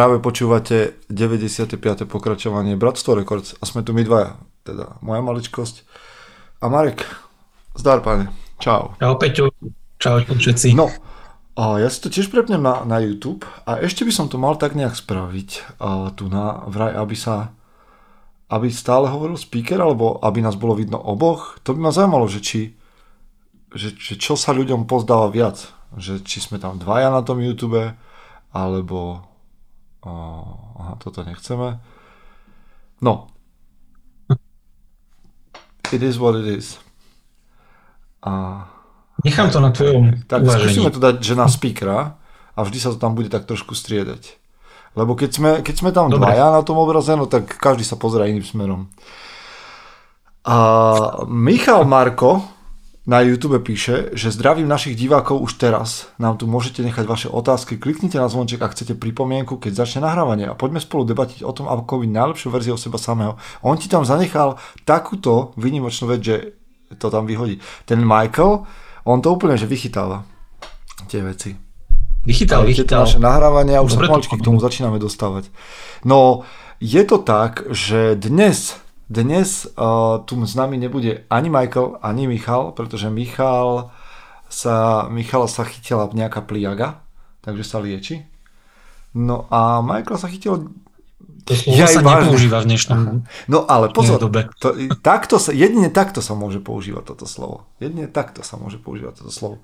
Práve počúvate 95. pokračovanie Bratstvo Records a sme tu my dvaja, teda moja maličkosť a Marek. Zdar, pane. Čau. Čau, Peťo. Čau všetci. No, a ja si to tiež prepnem na, na YouTube a ešte by som to mal tak nejak spraviť a tu na vraj, aby sa aby stále hovoril speaker, alebo aby nás bolo vidno oboch. To by ma zaujímalo, že či že, že čo sa ľuďom pozdáva viac. Že či sme tam dvaja na tom YouTube, alebo O, aha, toto nechceme. No. It is what it is. A... Nechám to na tvojom Tak uvažení. skúsime to dať, že na speakera a vždy sa to tam bude tak trošku striedať. Lebo keď sme, keď sme tam Dobre. dvaja na tom obraze, no tak každý sa pozera iným smerom. A Michal Marko na YouTube píše, že zdravím našich divákov už teraz. Nám tu môžete nechať vaše otázky, kliknite na zvonček, ak chcete pripomienku, keď začne nahrávanie a poďme spolu debatiť o tom, ako byť najlepšiu verziu seba samého. On ti tam zanechal takúto výnimočnú vec, že to tam vyhodí. Ten Michael, on to úplne že vychytáva tie veci. Vychytal, vychytal. naše nahrávanie a už Dobre, sa pomaličky k tomu začíname dostávať. No, je to tak, že dnes dnes uh, tu s nami nebude ani Michael, ani Michal, pretože Michal sa, Michal sa chytila nejaká pliaga, takže sa lieči. No a Michael sa chytil to slovo ja sa vážne. nepoužíva v dnešnom No ale pozor, dobe. To, takto sa, jedine takto sa môže používať toto slovo. Jedine takto sa môže používať toto slovo.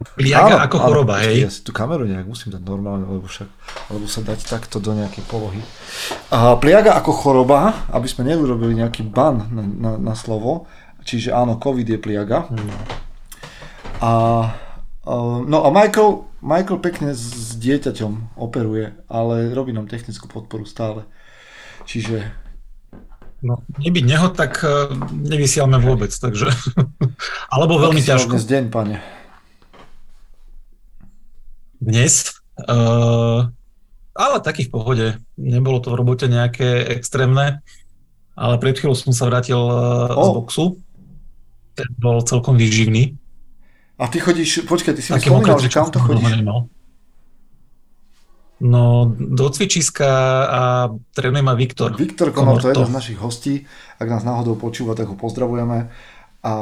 Pliaga ako choroba, hej? Ja si tú kameru nejak musím dať normálne, lebo však, alebo sa dať takto do nejakej polohy. A pliaga ako choroba, aby sme neurobili nejaký ban na, na, na slovo, čiže áno, COVID je pliaga. Hmm. A, a, no a Michael, Michael pekne s, dieťaťom operuje, ale robí nám technickú podporu stále. Čiže No, nebyť neho, tak uh, nevysielame vôbec, takže... Alebo veľmi ťažko. Dnes deň, pane dnes. Uh, ale taký v pohode. Nebolo to v robote nejaké extrémne. Ale pred chvíľou som sa vrátil uh, oh. z boxu. Ten bol celkom výživný. A ty chodíš, počkaj, ty si mi spomínal, že kam to chodíš? No, do cvičiska a trénuje ma Viktor. Viktor Komor, to je jeden z našich hostí. Ak nás náhodou počúva, tak ho pozdravujeme. A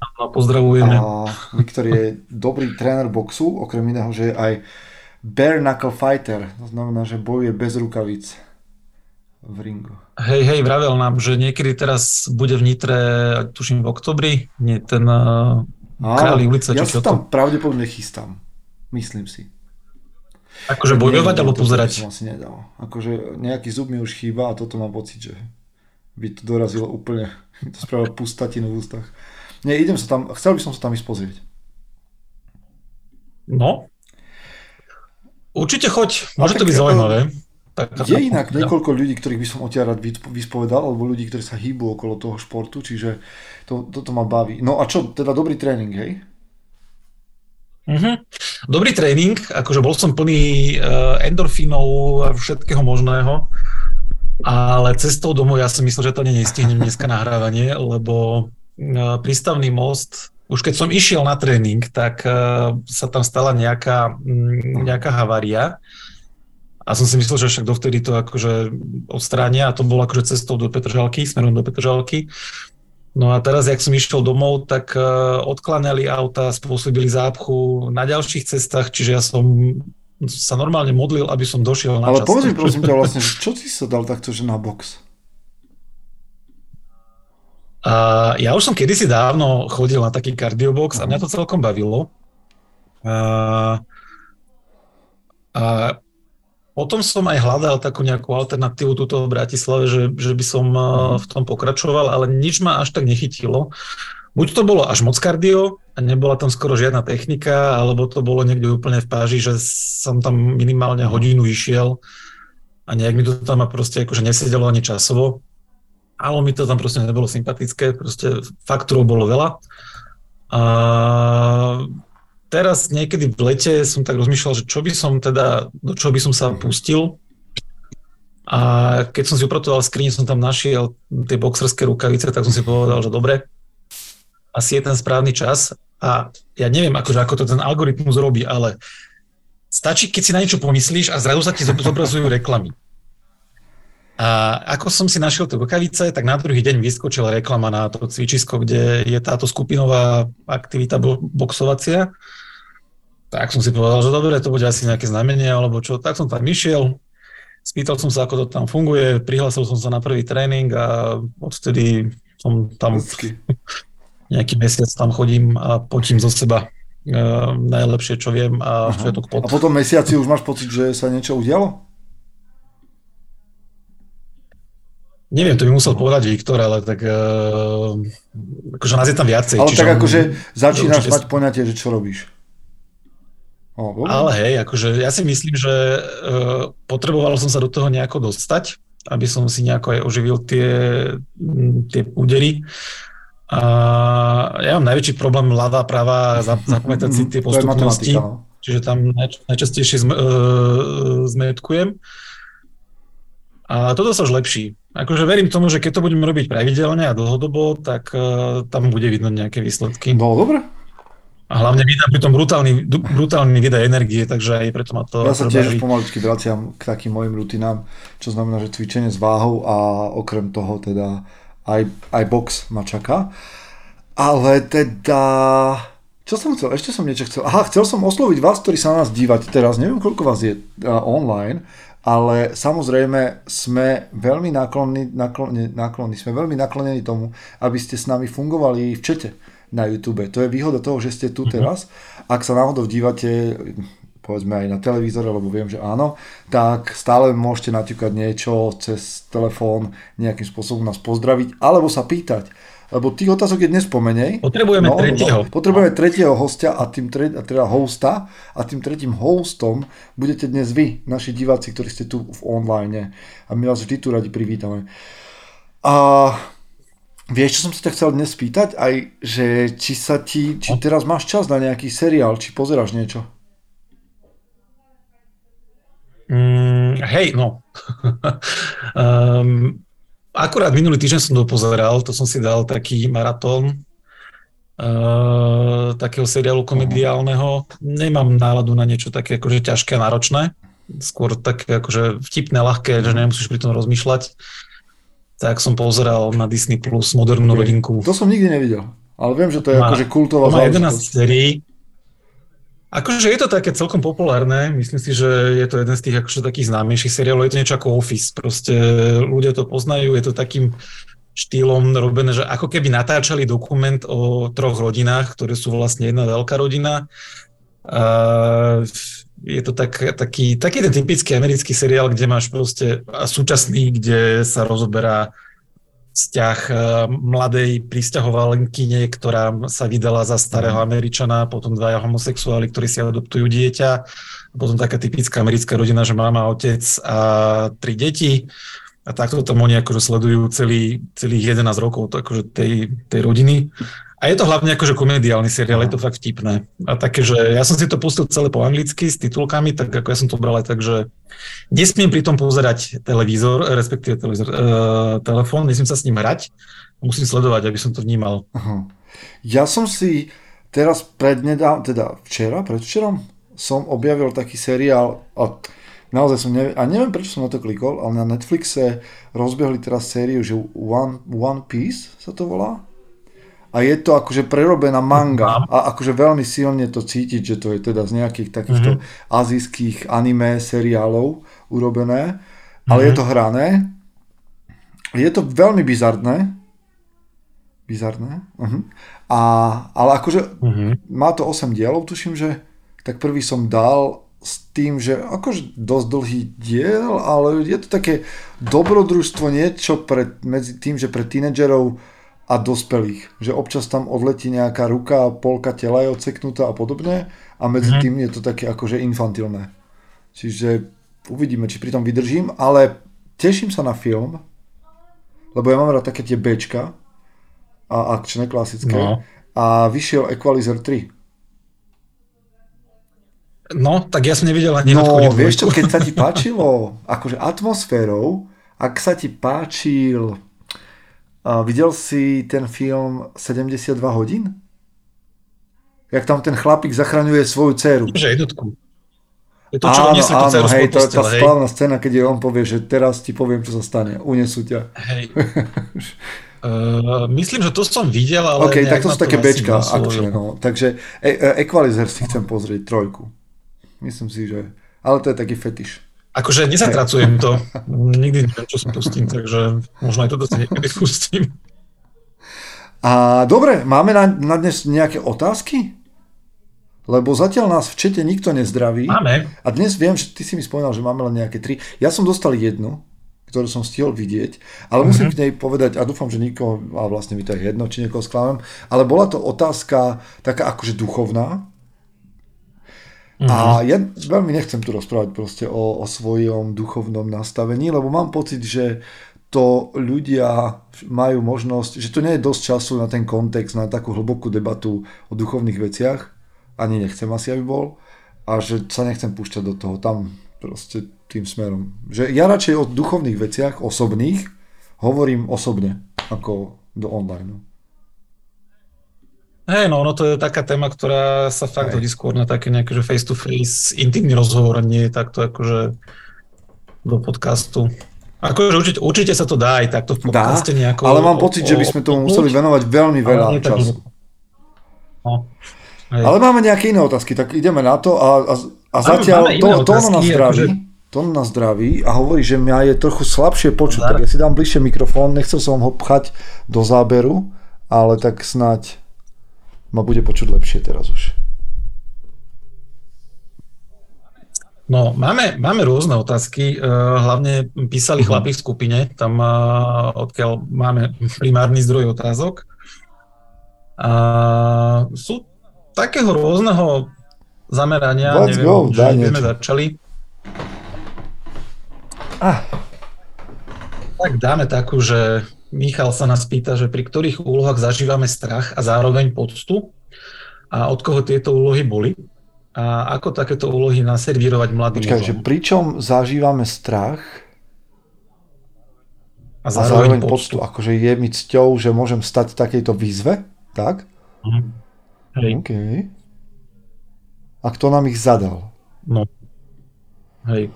a pozdravujeme. A Viktor je dobrý tréner boxu, okrem iného, že je aj bare knuckle fighter, to znamená, že bojuje bez rukavíc v ringu. Hej, hej, vravel nám, že niekedy teraz bude v Nitre, tuším v oktobri, nie ten uh, Králi ulica, ja sa tam to? pravdepodobne chystám, myslím si. Akože bojovať alebo pozerať? To som asi nedal. Akože nejaký zub mi už chýba a toto mám pocit, že by to dorazilo úplne, to spravilo pustatinu v ústach. Nie, idem sa tam, chcel by som sa tam ísť pozrieť. No. Určite choď, môže to byť zaujímavé. Tak, je inak ja. niekoľko ľudí, ktorých by som odtiaľ rád vyspovedal, alebo ľudí, ktorí sa hýbu okolo toho športu, čiže to, toto ma baví. No a čo, teda dobrý tréning, hej? Uh-huh. Dobrý tréning, akože bol som plný uh, endorfínov a všetkého možného, ale cestou domov ja si myslel, že to nestihnem dneska nahrávanie, lebo E, prístavný most, už keď som išiel na tréning, tak e, sa tam stala nejaká, nejaká havária a som si myslel, že však dovtedy to akože odstránia a to bolo akože cestou do Petržalky, smerom do Petržalky. No a teraz, jak som išiel domov, tak e, odkláňali auta, spôsobili zápchu na ďalších cestách, čiže ja som sa normálne modlil, aby som došiel na Ale čas. Ale povedz mi prosím ťa vlastne, čo si sa dal takto, že na box? Uh, ja už som kedysi dávno chodil na taký kardiobox a mňa to celkom bavilo. Uh, a potom som aj hľadal takú nejakú alternatívu túto v Bratislave, že, že by som v tom pokračoval, ale nič ma až tak nechytilo. Buď to bolo až moc kardio a nebola tam skoro žiadna technika, alebo to bolo niekde úplne v páži, že som tam minimálne hodinu išiel a nejak mi to tam proste akože nesedelo ani časovo ale mi to tam proste nebolo sympatické, proste faktúrov bolo veľa. A teraz niekedy v lete som tak rozmýšľal, že čo by som teda, do čoho by som sa pustil. A keď som si upratoval skrini, som tam našiel tie boxerské rukavice, tak som si povedal, že dobre, asi je ten správny čas. A ja neviem, akože, ako to ten algoritmus robí, ale stačí, keď si na niečo pomyslíš a zrazu sa ti zobrazujú reklamy. A ako som si našiel tie rukavice, tak na druhý deň vyskočila reklama na to cvičisko, kde je táto skupinová aktivita boxovacia. Tak som si povedal, že dobre, to bude asi nejaké znamenie alebo čo. Tak som tam išiel, spýtal som sa, ako to tam funguje, prihlásil som sa na prvý tréning a odtedy som tam Vždycky. nejaký mesiac tam chodím a potím zo seba uh, najlepšie, čo viem a Aha. pot. A potom mesiaci už máš pocit, že sa niečo udialo? Neviem, to by musel povedať Viktor, ale tak uh, akože nás je tam viacej. Ale tak akože začínaš určite... mať poňatie, že čo robíš. O, ale hej, akože ja si myslím, že uh, potreboval som sa do toho nejako dostať, aby som si nejako aj oživil tie, tie údery. A ja mám najväčší problém ľavá, pravá, zapamätať si tie postupnosti. No. Čiže tam najč- najčastejšie zme, uh, zmetkujem. A toto sa už lepší. Akože verím tomu, že keď to budeme robiť pravidelne a dlhodobo, tak uh, tam bude vidno nejaké výsledky. No dobre. A hlavne vydám pri tom brutálny, brutálny výdaj energie, takže aj preto ma to... Ja sa tiež pomaličky vraciam k takým mojim rutinám, čo znamená, že cvičenie s váhou a okrem toho teda aj, aj box ma čaká. Ale teda... Čo som chcel? Ešte som niečo chcel. Aha, chcel som osloviť vás, ktorí sa na nás dívate teraz. Neviem, koľko vás je uh, online ale samozrejme sme veľmi naklonni, naklonni, naklonni, sme veľmi naklonení tomu, aby ste s nami fungovali v čete na YouTube. To je výhoda toho, že ste tu mhm. teraz. Ak sa náhodou dívate povedzme aj na televízore, lebo viem, že áno, tak stále môžete naťukať niečo cez telefón, nejakým spôsobom nás pozdraviť, alebo sa pýtať lebo tých otázok je dnes pomenej. Potrebujeme no, tretieho. No, potrebujeme tretieho hostia a tým tre, teda hosta a tým tretím hostom budete dnes vy, naši diváci, ktorí ste tu v online a my vás vždy tu radi privítame. A vieš, čo som sa ťa chcel dnes spýtať? Aj, že či sa ti, či no. teraz máš čas na nejaký seriál, či pozeráš niečo? Mm, hej, no. um, Akurát minulý týždeň som to pozeral, to som si dal taký maratón uh, takého seriálu komediálneho. Nemám náladu na niečo také akože ťažké a náročné. Skôr také akože vtipné, ľahké, že nemusíš pri tom rozmýšľať. Tak som pozeral na Disney Plus modernú okay. rodinku. To som nikdy nevidel. Ale viem, že to je má, akože kultová Má 11 sérií Akože je to také celkom populárne, myslím si, že je to jeden z tých akože takých známejších seriálov, je to niečo ako Office, proste ľudia to poznajú, je to takým štýlom robené, že ako keby natáčali dokument o troch rodinách, ktoré sú vlastne jedna veľká rodina. A je to tak, taký, taký ten typický americký seriál, kde máš proste súčasný, kde sa rozoberá vzťah eh, mladej pristahovalenkyne, ktorá sa vydala za starého mhm. Američana, potom dvaja homosexuáli, ktorí si adoptujú dieťa, a potom taká typická americká rodina, že mama, otec a tri deti. A takto tam oni akože sledujú celý, celých 11 rokov to akože tej, tej rodiny. A je to hlavne akože komediálny seriál, je to fakt vtipné. A také, že ja som si to pustil celé po anglicky s titulkami, tak ako ja som to bral aj tak, že nesmiem pri tom pozerať televízor, respektíve televízor, uh, telefón, nesmiem sa s ním hrať, musím sledovať, aby som to vnímal. Uh-huh. Ja som si teraz prednedám, teda včera, predvčerom, som objavil taký seriál, a naozaj som neviem, a neviem prečo som na to klikol, ale na Netflixe rozbehli teraz sériu, že One, One Piece sa to volá a je to akože prerobená manga a akože veľmi silne to cítiť, že to je teda z nejakých takýchto mm-hmm. azijských anime seriálov urobené, ale mm-hmm. je to hrané. Je to veľmi bizarné. Bizarné. Uh-huh. A, ale akože mm-hmm. má to 8 dielov, tuším, že tak prvý som dal s tým, že akože dosť dlhý diel, ale je to také dobrodružstvo, niečo pre, medzi tým, že pre tínedžerov a dospelých. Že občas tam odletí nejaká ruka, polka tela je odseknutá a podobne a medzi mm-hmm. tým je to také akože infantilné. Čiže uvidíme, či pri tom vydržím, ale teším sa na film, lebo ja mám rád také tie Bčka a akčné, klasické. No. A vyšiel Equalizer 3. No, tak ja som nevidel ani No, vieš čo, keď sa ti páčilo akože atmosférou, ak sa ti páčil a videl si ten film 72 hodín? Jak tam ten chlapík zachraňuje svoju dceru. Že jednotku. Je to, čo áno, áno, hej, to je tá hej. slávna scéna, keď je on povie, že teraz ti poviem, čo sa stane. Unesú ťa. Hej. Uh, myslím, že to som videl, ale... OK, tak to sú také bečka, akčné, no. Takže e- e- Equalizer si chcem pozrieť, trojku. Myslím si, že... Ale to je taký fetiš. Akože nezatracujem to. Nikdy neviem, čo si pustím, takže možno aj toto si niekedy pustím. A dobre, máme na, na dnes nejaké otázky? Lebo zatiaľ nás v čete nikto nezdraví. Máme. A dnes viem, že ty si mi spomínal, že máme len nejaké tri. Ja som dostal jednu, ktorú som stihol vidieť, ale mm-hmm. musím k nej povedať, a dúfam, že nikoho, a vlastne mi to je jedno, či niekoho sklamem, ale bola to otázka taká akože duchovná. Mm-hmm. A ja veľmi nechcem tu rozprávať proste o, o svojom duchovnom nastavení, lebo mám pocit, že to ľudia majú možnosť, že to nie je dosť času na ten kontext, na takú hlbokú debatu o duchovných veciach, ani nechcem asi, aby bol, a že sa nechcem púšťať do toho. Tam proste tým smerom. Že ja radšej o duchovných veciach, osobných, hovorím osobne, ako do online. Hej, no, no to je taká téma, ktorá sa fakt hodí skôr na také nejaké, že face-to-face, intimný rozhovor, nie takto akože do podcastu. Akože určite, určite sa to dá aj takto v podcaste dá, nejako... ale mám pocit, o, že by sme tomu museli venovať veľmi veľa času. No. Ale máme nejaké iné otázky, tak ideme na to a, a, a zatiaľ máme, máme to, to ono nás zdraví. Akože to na zdraví a hovorí, že mňa je trochu slabšie počuť, tak ja si dám bližšie mikrofón, nechcel som ho pchať do záberu, ale tak snáď ma bude počuť lepšie teraz už. No, máme, máme rôzne otázky, uh, hlavne písali uh-huh. chlapi v skupine, tam uh, odkiaľ máme primárny zdroj otázok. Uh, sú takého rôzneho zamerania, Let's neviem, go, že sme začali. Ah. Tak dáme takú, že Michal sa nás pýta, že pri ktorých úlohách zažívame strach a zároveň poctu a od koho tieto úlohy boli a ako takéto úlohy naservírovať mladým Počkaj, že pričom zažívame strach a zároveň, a zároveň poctu. poctu. Akože je mi cťou, že môžem stať v takejto výzve, tak? Mhm. Hej. OK. A kto nám ich zadal? No. Hej.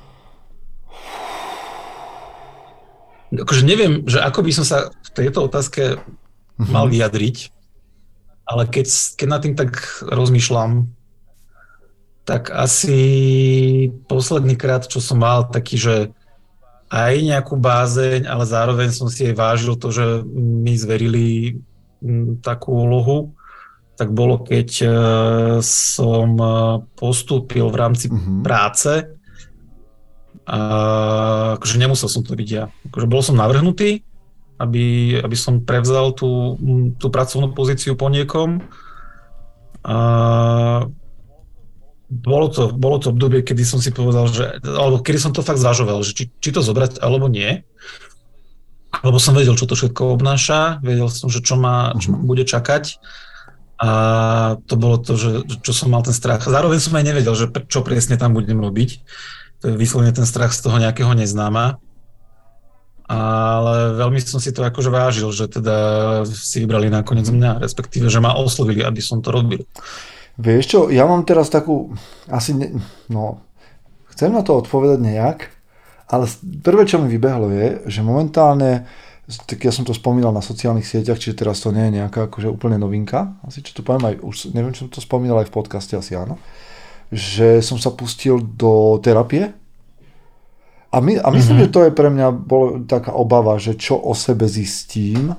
Akože neviem, že ako by som sa v tejto otázke mm-hmm. mal vyjadriť, ale keď, keď nad tým tak rozmýšľam, tak asi posledný krát, čo som mal taký, že aj nejakú bázeň, ale zároveň som si aj vážil to, že mi zverili takú úlohu, tak bolo, keď e, som e, postúpil v rámci mm-hmm. práce a akože nemusel som to byť ja. Akože bol som navrhnutý, aby, aby som prevzal tú, tú pracovnú pozíciu po niekom. A bolo to, bolo to obdobie, kedy som si povedal, že, alebo kedy som to fakt zvažoval, že či, či to zobrať alebo nie. Lebo som vedel, čo to všetko obnáša, vedel som, že čo ma, čo ma mhm. bude čakať. A to bolo to, že, čo som mal ten strach. Zároveň som aj nevedel, že čo presne tam budem robiť to je vyslovene ten strach z toho nejakého neznáma. Ale veľmi som si to akože vážil, že teda si vybrali nakoniec mňa, respektíve, že ma oslovili, aby som to robil. Vieš čo, ja mám teraz takú, asi, ne, no, chcem na to odpovedať nejak, ale prvé, čo mi vybehlo je, že momentálne, tak ja som to spomínal na sociálnych sieťach, čiže teraz to nie je nejaká akože úplne novinka, asi čo to poviem aj, už neviem, či som to spomínal aj v podcaste, asi áno, že som sa pustil do terapie. A, my, a myslím, mm-hmm. že to je pre mňa bolo taká obava, že čo o sebe zistím,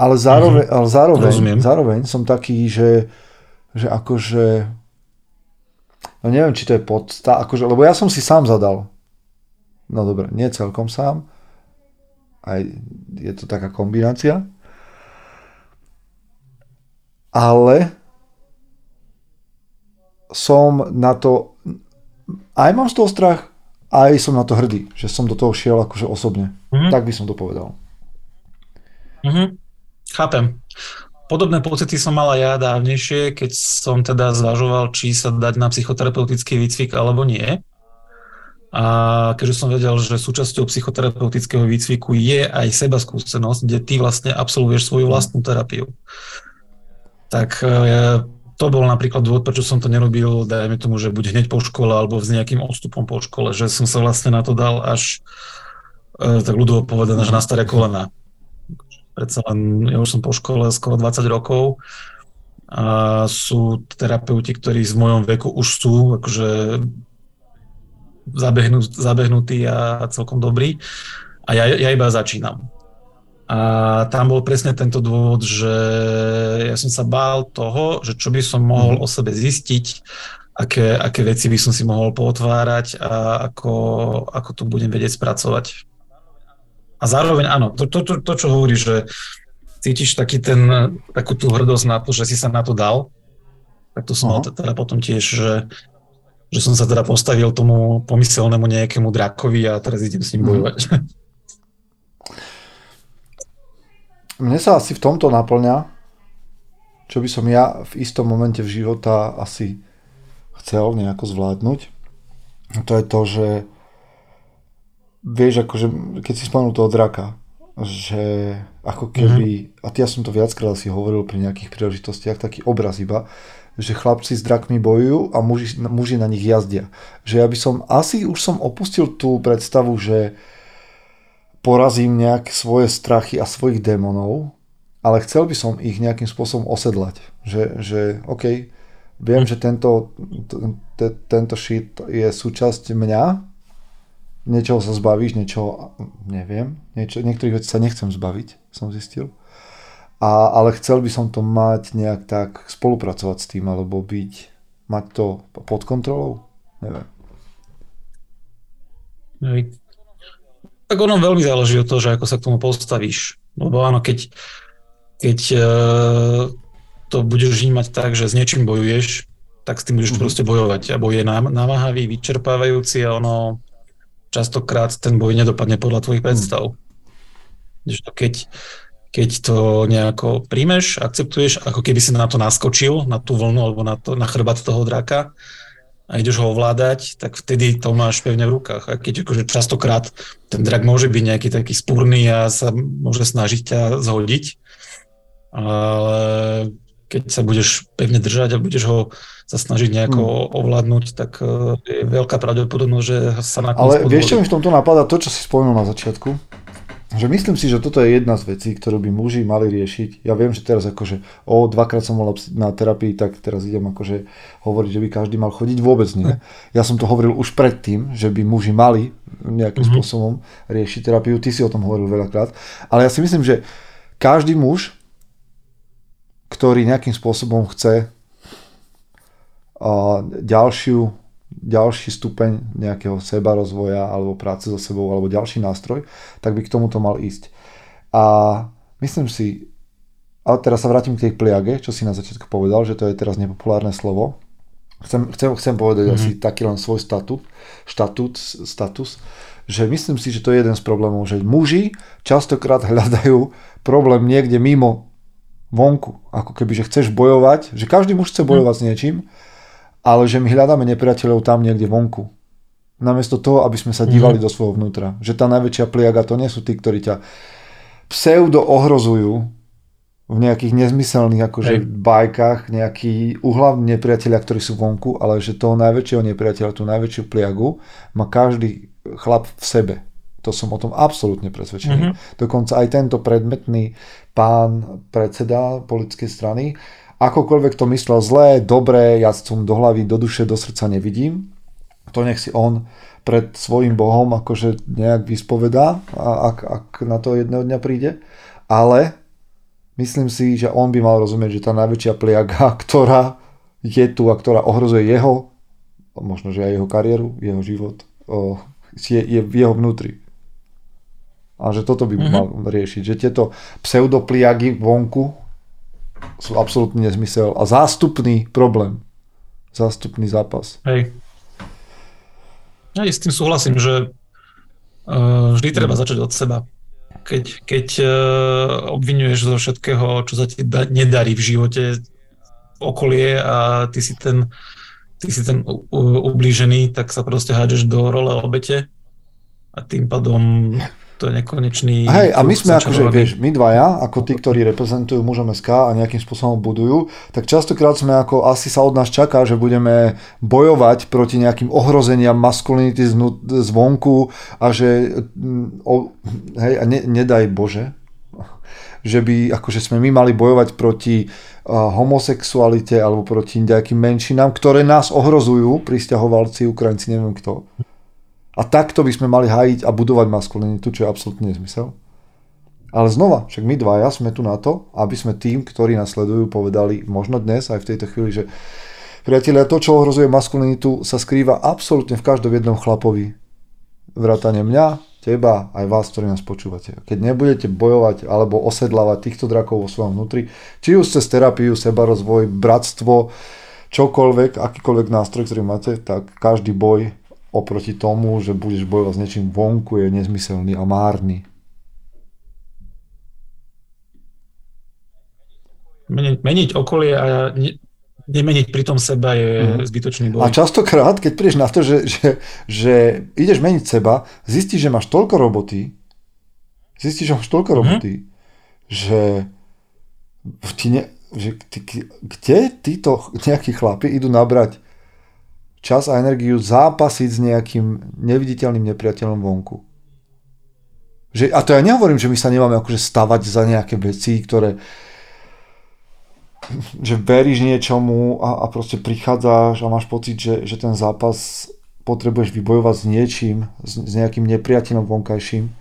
ale zároveň, mm-hmm. ale zároveň, zároveň som taký, že, že akože no neviem, či to je podsta, akože, lebo ja som si sám zadal. No dobre, nie celkom sám. Aj je to taká kombinácia. Ale som na to, aj mám z toho strach, aj som na to hrdý, že som do toho šiel akože osobne. Mm-hmm. Tak by som to povedal. Mm-hmm. Chápem. Podobné pocity som mal aj ja dávnejšie, keď som teda zvažoval, či sa dať na psychoterapeutický výcvik alebo nie. A keďže som vedel, že súčasťou psychoterapeutického výcviku je aj seba skúsenosť, kde ty vlastne absolvuješ svoju vlastnú terapiu, tak ja to bol napríklad dôvod, prečo som to nerobil, dajme tomu, že buď hneď po škole, alebo s nejakým odstupom po škole, že som sa vlastne na to dal až, e, tak ľudovo povedané, že na staré kolena. Predsa len, ja už som po škole skoro 20 rokov a sú terapeuti, ktorí v mojom veku už sú akože zabehnutí a celkom dobrí a ja, ja iba začínam. A tam bol presne tento dôvod, že ja som sa bál toho, že čo by som mohol mhm. o sebe zistiť, aké, aké veci by som si mohol potvárať a ako, ako to budem vedieť spracovať. A zároveň áno, to, to, to, to čo hovoríš, že cítiš taký ten, takú tú hrdosť na to, že si sa na to dal, tak to som mal teda potom tiež, že, že som sa teda postavil tomu pomyselnému nejakému drakovi a teraz idem s ním mhm. bojovať. Mne sa asi v tomto naplňa, čo by som ja v istom momente v života asi chcel nejako zvládnuť. To je to, že vieš, akože, keď si spomenul toho draka, že ako keby, mm-hmm. a ja som to viackrát si hovoril pri nejakých príležitostiach, taký obraz iba, že chlapci s drakmi bojujú a muži, muži na nich jazdia. Že ja by som, asi už som opustil tú predstavu, že porazím nejak svoje strachy a svojich démonov, ale chcel by som ich nejakým spôsobom osedlať. Že, že OK, viem, že tento, t- tento shit je súčasť mňa, niečoho sa zbavíš, niečoho neviem, niečo, niektorých vecí sa nechcem zbaviť, som zistil. A, ale chcel by som to mať nejak tak spolupracovať s tým, alebo byť, mať to pod kontrolou, neviem. Tak ono veľmi záleží od toho, že ako sa k tomu postavíš. Lebo áno, keď, keď uh, to budeš vnímať tak, že s niečím bojuješ, tak s tým budeš mm-hmm. proste bojovať. A boj je namáhavý, vyčerpávajúci a ono častokrát ten boj nedopadne podľa tvojich predstav. Mm. Keď, keď to nejako príjmeš, akceptuješ, ako keby si na to naskočil, na tú vlnu alebo na, to, na chrbát toho draka, a ideš ho ovládať, tak vtedy to máš pevne v rukách. A keď akože častokrát ten drak môže byť nejaký taký spúrny a sa môže snažiť ťa zhodiť, ale keď sa budeš pevne držať a budeš ho sa snažiť nejako hmm. ovládnuť, tak e, je veľká pravdepodobnosť, že sa na Ale vieš, čo mi v tomto napadá? To, čo si spomenul na začiatku, že myslím si, že toto je jedna z vecí, ktorú by muži mali riešiť. Ja viem, že teraz akože o dvakrát som bol na terapii, tak teraz idem akože hovoriť, že by každý mal chodiť. Vôbec nie. Ja som to hovoril už predtým, že by muži mali nejakým mm-hmm. spôsobom riešiť terapiu. Ty si o tom hovoril veľakrát. Ale ja si myslím, že každý muž, ktorý nejakým spôsobom chce ďalšiu ďalší stupeň nejakého seba rozvoja alebo práce so sebou alebo ďalší nástroj, tak by k tomuto mal ísť. A myslím si, ale teraz sa vrátim k tej pliage, čo si na začiatku povedal, že to je teraz nepopulárne slovo. Chcem, chcem, chcem povedať mm-hmm. asi taký len svoj statut, štatút, status, že myslím si, že to je jeden z problémov, že muži častokrát hľadajú problém niekde mimo vonku. Ako keby, že chceš bojovať, že každý muž chce bojovať mm. s niečím, ale že my hľadáme nepriateľov tam niekde vonku. Namiesto toho, aby sme sa dívali mm. do svojho vnútra. Že tá najväčšia pliaga to nie sú tí, ktorí ťa pseudo ohrozujú v nejakých nezmyselných akože Hej. bajkách, nejakí uhlavní nepriatelia, ktorí sú vonku, ale že toho najväčšieho nepriateľa, tú najväčšiu pliagu má každý chlap v sebe. To som o tom absolútne presvedčený. Mm-hmm. Dokonca aj tento predmetný pán predseda politickej strany akokoľvek to myslel zlé, dobré, ja som do hlavy, do duše, do srdca nevidím. To nech si on pred svojim Bohom akože nejak vyspovedá, ak, ak na to jedného dňa príde. Ale myslím si, že on by mal rozumieť, že tá najväčšia pliaga, ktorá je tu a ktorá ohrozuje jeho, možno že aj jeho kariéru, jeho život, je, je v jeho vnútri. A že toto by mm-hmm. mal riešiť. Že tieto pseudopliagy vonku, sú absolútny nezmysel a zástupný problém. Zástupný zápas. Hej. Ja s tým súhlasím, že uh, vždy treba začať od seba. Keď, keď uh, obvinuješ zo všetkého, čo sa ti da, nedarí v živote, okolie a ty si ten, ty si ten ublížený, tak sa proste hádžeš do role obete a tým pádom to je nekonečný... Hej, a my sme akože, vieš, my dvaja, ako tí, ktorí reprezentujú mužom SK a nejakým spôsobom budujú, tak častokrát sme ako, asi sa od nás čaká, že budeme bojovať proti nejakým ohrozeniam maskulinity zvonku a že, mm, o, hej, a ne, nedaj Bože, že by akože sme my mali bojovať proti homosexualite alebo proti nejakým menšinám, ktoré nás ohrozujú, pristahovalci, Ukrajinci, neviem kto. A takto by sme mali hájiť a budovať maskulinitu, čo je absolútne nezmysel. Ale znova, však my dvaja sme tu na to, aby sme tým, ktorí nás sledujú, povedali možno dnes aj v tejto chvíli, že priatelia, to, čo ohrozuje maskulinitu, sa skrýva absolútne v každom jednom chlapovi. Vrátane mňa, teba, aj vás, ktorí nás počúvate. Keď nebudete bojovať alebo osedlávať týchto drakov vo svojom vnútri, či už cez terapiu, sebarozvoj, bratstvo, čokoľvek, akýkoľvek nástroj, ktorý máte, tak každý boj oproti tomu, že budeš bojovať s niečím vonku, je nezmyselný a márny. Meniť, meniť okolie a ne, nemeniť pritom seba je mm. zbytočný boj. A častokrát, keď prídeš na to, že, že, že ideš meniť seba, zistíš, že máš toľko roboty, zistíš, že máš toľko mm. roboty, že, ty ne, že ty, kde títo nejakí chlapi idú nabrať čas a energiu zápasiť s nejakým neviditeľným nepriateľom vonku. Že, a to ja nehovorím, že my sa nemáme akože stavať za nejaké veci, ktoré že veríš niečomu a, a proste prichádzaš a máš pocit, že, že ten zápas potrebuješ vybojovať s niečím, s, s nejakým nepriateľom vonkajším.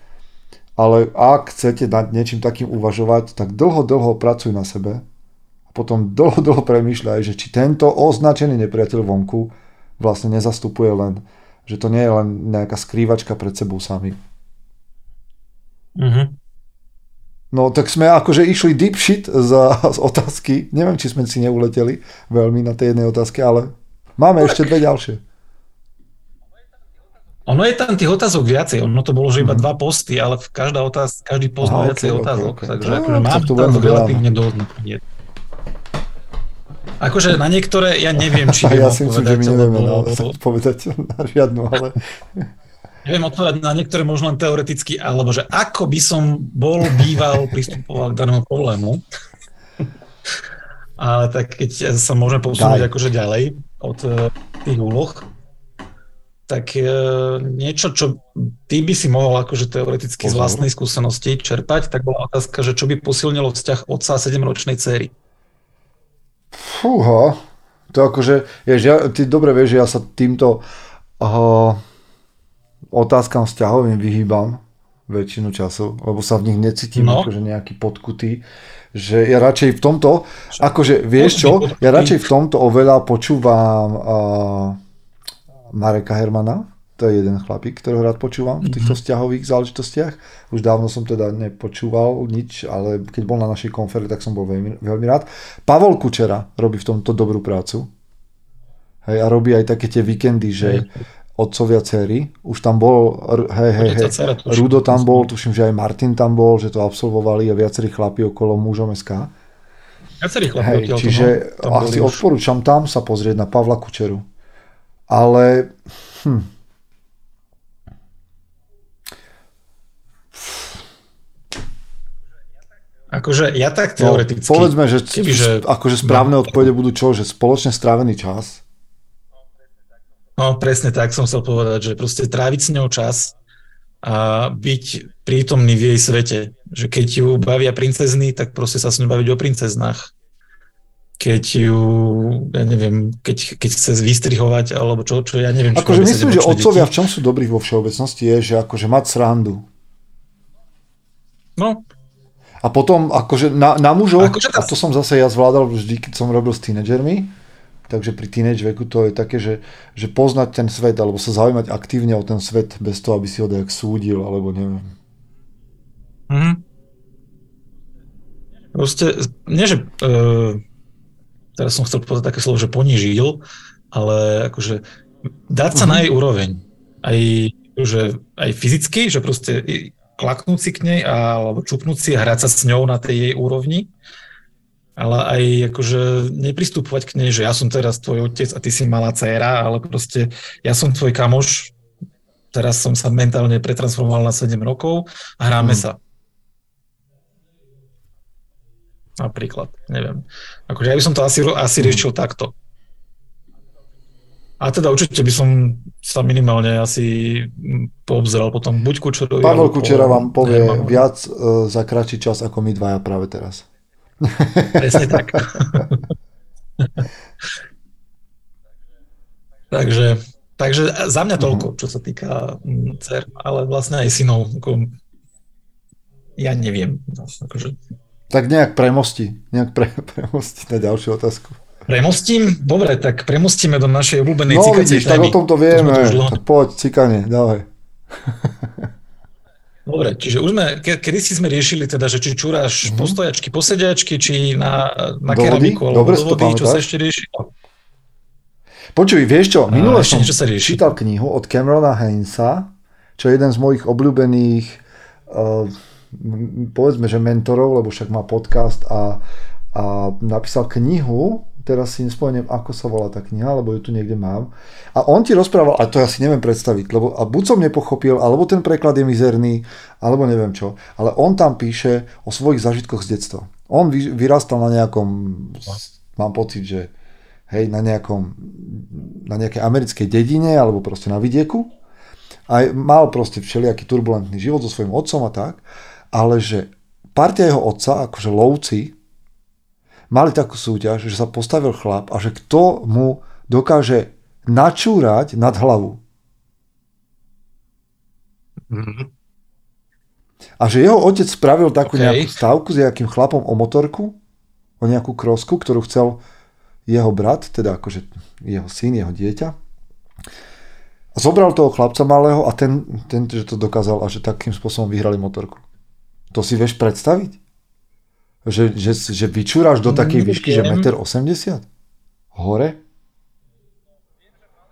Ale ak chcete nad niečím takým uvažovať, tak dlho, dlho pracuj na sebe a potom dlho, dlho premýšľaj, že či tento označený nepriateľ vonku vlastne nezastupuje len, že to nie je len nejaká skrývačka pred sebou sami. Mm-hmm. No tak sme akože išli deep shit za, z otázky. Neviem, či sme si neuleteli veľmi na tej jednej otázke, ale máme tak. ešte dve ďalšie. Ono je tam tých otázok viacej, ono to bolo, že iba mm. dva posty, ale každá otázka, každý post má viacej okay, otázok, okay, okay. takže no, akože máme tam relatívne dosť. Akože na niektoré, ja neviem, či viem ja si myslím, že my nevieme lebo... povedať na žiadnu, ale... Neviem odpovedať na niektoré možno len teoreticky, alebo že ako by som bol, býval, pristupoval k danému problému. Ale tak keď sa môžeme posunúť akože ďalej od uh, tých úloh, tak uh, niečo, čo ty by si mohol akože teoreticky Pozor. z vlastnej skúsenosti čerpať, tak bola otázka, že čo by posilnilo vzťah otca a 7-ročnej céry. Fúha, to akože, jež, ja, ty dobre vieš, že ja sa týmto uh, otázkam vzťahovým vyhýbam väčšinu času, lebo sa v nich necítim no. akože nejaký podkutý, že ja radšej v tomto, akože vieš čo, ja radšej v tomto oveľa počúvam uh, Mareka Hermana, to je jeden chlapík, ktorého rád počúvam v týchto mhm. vzťahových záležitostiach. Už dávno som teda nepočúval nič, ale keď bol na našej konferencii, tak som bol veľmi, veľmi rád. Pavol Kučera robí v tomto dobrú prácu. Hej, a robí aj také tie víkendy, že otcovia cery, už tam bol, hej, hej, hej, Rudo tam bol, tuším, že aj Martin tam bol, že to absolvovali a viacerí chlapi okolo mužom SK. Viacerí chlapi hej, čiže toho, asi odporúčam tam sa pozrieť na Pavla Kučeru. Ale hm, Akože ja tak no, teoreticky... No, povedzme, že, keby, že akože správne no, odpovede budú čo? Že spoločne strávený čas? No presne tak som chcel povedať, že proste tráviť s ňou čas a byť prítomný v jej svete. Že keď ju bavia princezny, tak proste sa s ňou baviť o princeznách. Keď ju, ja neviem, keď, keď chce vystrihovať, alebo čo, čo ja neviem. Akože myslím, že otcovia v čom sú dobrí vo všeobecnosti je, že akože mať srandu. No, a potom akože na, na mužov, akože a to som zase ja zvládal vždy, keď som robil s tínedžermi, takže pri teenage veku to je také, že, že poznať ten svet, alebo sa zaujímať aktívne o ten svet bez toho, aby si ho dajak súdil, alebo neviem. Mhm. Proste, nie že, uh, teraz som chcel povedať také slovo, že ponížil, ale akože dať sa uh-huh. na jej úroveň. Aj, že, aj fyzicky, že proste klaknúť si k nej alebo čupnúť si a hrať sa s ňou na tej jej úrovni, ale aj akože nepristupovať k nej, že ja som teraz tvoj otec a ty si malá dcéra, ale proste ja som tvoj kamoš, teraz som sa mentálne pretransformoval na 7 rokov a hráme hmm. sa. Napríklad, neviem. Akože ja by som to asi, asi riešil takto. A teda určite by som sa minimálne asi poobzeral potom buď Kučerovi... Pavel Kučera vám povie neviem, viac uh, za kratší čas ako my dvaja práve teraz. Presne tak. takže, takže za mňa toľko, mhm. čo sa týka cer, ale vlastne aj synov. Ako, ja neviem. No, akože... Tak nejak premosti, nejak pre, premosti na ďalšiu otázku. Premostím? Dobre, tak premostíme do našej obľúbenej no, cikacej vidíš, témy. tak o tomto vieme. To poď, cikanie, dávaj. Dobre, čiže už sme, ke, kedy si sme riešili teda, že či čúraš mm-hmm. postojačky, posediačky, či na, na do keramiku, alebo Dobre, do vody, čo sa ešte rieši? Počuj, vieš čo, minule som sa čítal knihu od Camerona Hainsa, čo je jeden z mojich obľúbených uh, povedzme, že mentorov, lebo však má podcast a, a napísal knihu teraz si nespomeniem, ako sa volá tá kniha, lebo ju tu niekde mám. A on ti rozprával, a to ja si neviem predstaviť, lebo a buď som nepochopil, alebo ten preklad je mizerný, alebo neviem čo, ale on tam píše o svojich zažitkoch z detstva. On vyrastal na nejakom, mám pocit, že hej, na nejakom, na nejakej americkej dedine, alebo proste na vidieku. A mal proste všelijaký turbulentný život so svojím otcom a tak, ale že partia jeho otca, akože lovci, mali takú súťaž, že sa postavil chlap a že kto mu dokáže načúrať nad hlavu. Mm-hmm. A že jeho otec spravil takú okay. nejakú stavku s nejakým chlapom o motorku, o nejakú krosku, ktorú chcel jeho brat, teda akože jeho syn, jeho dieťa. A zobral toho chlapca malého a ten, ten že to dokázal a že takým spôsobom vyhrali motorku. To si vieš predstaviť? Že, že, že vyčúraš do takej výšky, že 1,80 m? Hore?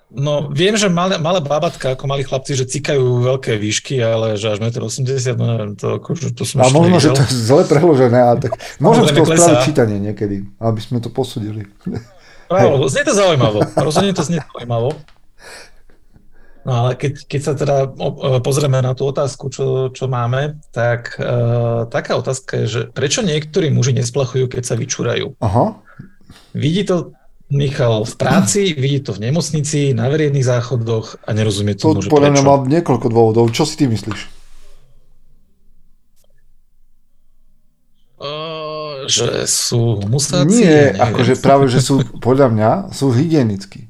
No, viem, že malé, malé babatka, ako mali chlapci, že cikajú veľké výšky, ale že až 1,80 m, no neviem, to, ako, to som A možno, že to je zle preložené, ale tak môžem z toho spraviť čítanie niekedy, aby sme to posudili. Právo, znie to zaujímavo, rozhodne to znie zaujímavo. No ale keď, keď sa teda pozrieme na tú otázku, čo, čo máme, tak uh, taká otázka je, že prečo niektorí muži nesplachujú, keď sa vyčúrajú? Aha. Vidí to Michal v práci, vidí to v nemocnici, na verejných záchodoch a nerozumie tomu, to že podľa mňa má niekoľko dôvodov. Čo si ty myslíš? Uh, že sú musáci? Nie, akože práve, že sú, podľa mňa, sú hygienickí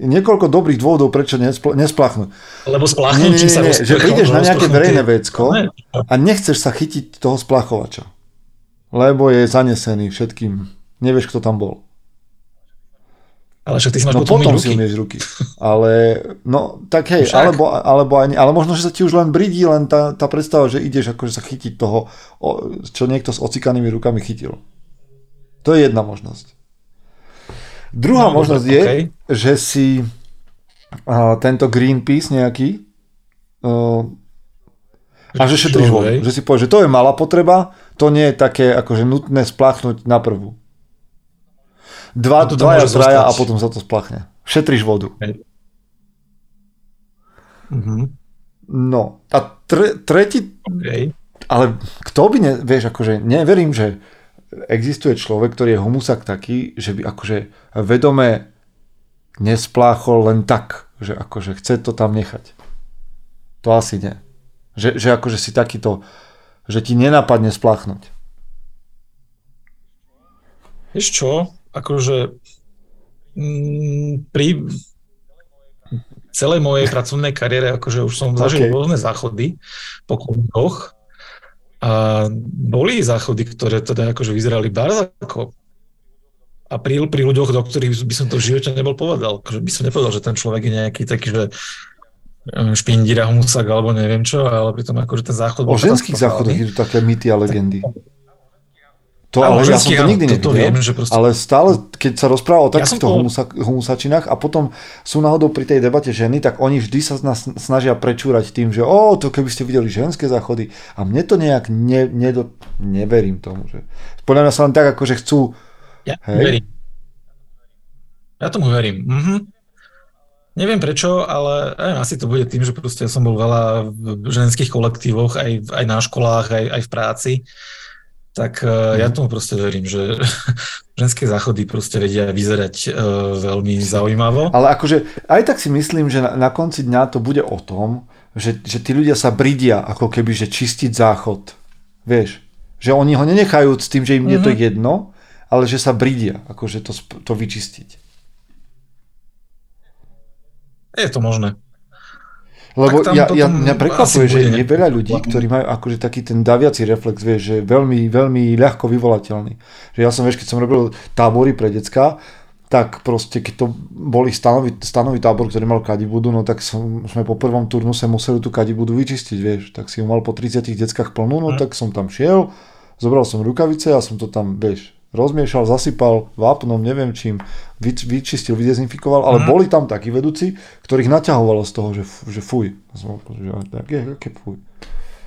niekoľko dobrých dôvodov, prečo nespl- nesplachnúť. Lebo splachnúť, nie, nie, nie, nie, že prídeš na nejaké verejné vecko a nechceš sa chytiť toho splachovača. Lebo je zanesený všetkým. Nevieš, kto tam bol. Ale však ty si máš no potom, potom si umieš ruky. Ale, no, tak hej, alebo, alebo aj, ale možno, že sa ti už len bridí len tá, tá predstava, že ideš akože sa chytiť toho, čo niekto s ocikanými rukami chytil. To je jedna možnosť. Druhá no, možnosť okay. je, že si uh, tento Greenpeace nejaký uh, a že šetríš vodu. Že si povieš, že to je malá potreba, to nie je také akože nutné spláchnuť na prvú. Dva, no dvaja, traja a potom sa to splachne. Šetríš vodu. Okay. Mm-hmm. No a tre, tretí... Okay. Ale kto by, ne, vieš, akože neverím, že existuje človek, ktorý je humusak taký, že by akože vedome nespláchol len tak, že akože chce to tam nechať. To asi nie. Že, že akože si takýto, že ti nenapadne spláchnuť. Vieš čo? Akože m, mm, pri celej mojej pracovnej kariére, akože už som zažil okay. rôzne záchody po kluboch a boli záchody, ktoré teda akože vyzerali bardzo ako a pri, pri ľuďoch, do ktorých by som to v živote nebol povedal. Akože by som nepovedal, že ten človek je nejaký taký, že e, špindíra, husak alebo neviem čo, ale pritom akože ten záchod bol... O ženských záchodoch sú také mýty a legendy. To, ale ja som to nikdy nevidel, viem, že proste... ale stále, keď sa rozpráva o takýchto ja humusa, humusačinách a potom sú náhodou pri tej debate ženy, tak oni vždy sa nás snažia prečúrať tým, že o, to keby ste videli ženské záchody a mne to nejak ne, nedo, neverím tomu. Že... Podľa mňa sa len tak, ako že chcú... Ja hej? verím. Ja tomu verím. Mhm. Neviem prečo, ale aj, asi to bude tým, že proste som bol veľa v ženských kolektívoch, aj, aj na školách, aj, aj v práci. Tak uh, ja mhm. tomu proste verím, že ženské záchody proste vedia vyzerať uh, veľmi zaujímavo. Ale akože aj tak si myslím, že na, na konci dňa to bude o tom, že, že tí ľudia sa bridia ako keby, že čistiť záchod. Vieš, že oni ho nenechajú s tým, že im mm-hmm. je to mhm. jedno, ale že sa bridia, akože to, to vyčistiť. Je to možné. Lebo ja, ja, mňa prekvapuje, že je veľa ľudí, ktorí majú akože taký ten daviaci reflex, vieš, že veľmi, veľmi ľahko vyvolateľný. Že ja som, vieš, keď som robil tábory pre decka, tak proste keď to boli stanový, stanový tábor, ktorý mal kadibudu, no tak som, sme po prvom turnuse museli tú kadibudu vyčistiť, vieš, tak si ju mal po 30 deckách plnú, no hm. tak som tam šiel, zobral som rukavice a som to tam, vieš, rozmiešal, zasypal vápnom, neviem čím, vy, vyčistil, vydezinfikoval, ale mm. boli tam takí vedúci, ktorých naťahovalo z toho, že, že fuj. Tak je, aké fuj.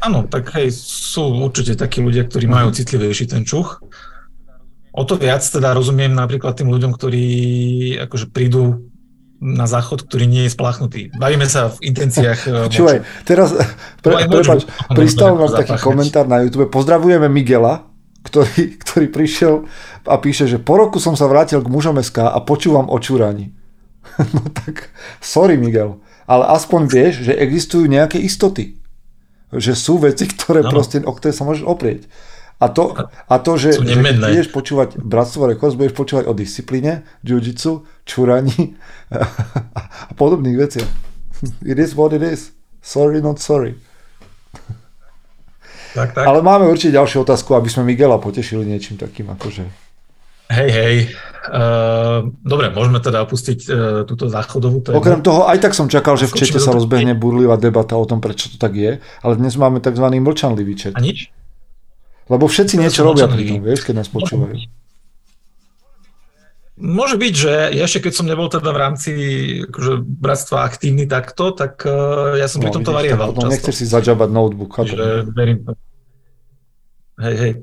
Áno, tak hej, sú určite takí ľudia, ktorí majú mhm. citlivejší ten čuch. O to viac teda rozumiem napríklad tým ľuďom, ktorí akože prídu na záchod, ktorý nie je spláchnutý. Bavíme sa v intenciách. Eh, Čúvaj, teraz, pre, prepač, pristal nám taký komentár na YouTube. Pozdravujeme Miguela, ktorý, ktorý prišiel a píše, že po roku som sa vrátil k mužom SK a počúvam o čúraní. no tak, sorry Miguel, ale aspoň vieš, že existujú nejaké istoty. Že sú veci, ktoré no. proste, o ktoré sa môžeš oprieť. A to, a to že, že budeš počúvať Bratstvo Rekos, budeš počúvať o disciplíne, jiu-jitsu, čúraní a podobných veciach. It is what it is. Sorry, not sorry. Tak, tak. Ale máme určite ďalšiu otázku, aby sme Miguela potešili niečím takým akože... Hej, hej. Uh, dobre, môžeme teda opustiť uh, túto záchodovú tému. Okrem toho, aj tak som čakal, že v čete sa rozbehne burlivá debata o tom, prečo to tak je, ale dnes máme tzv. mlčanlivý čet. A nič? Lebo všetci niečo robia pri tom, vieš, keď nás počúvajú. Môže byť, že ešte keď som nebol teda v rámci akože, bratstva aktívny takto, tak uh, ja som no, pri tomto varieval často. Nechceš si zažabať notebook. Že verím. Hej, hej.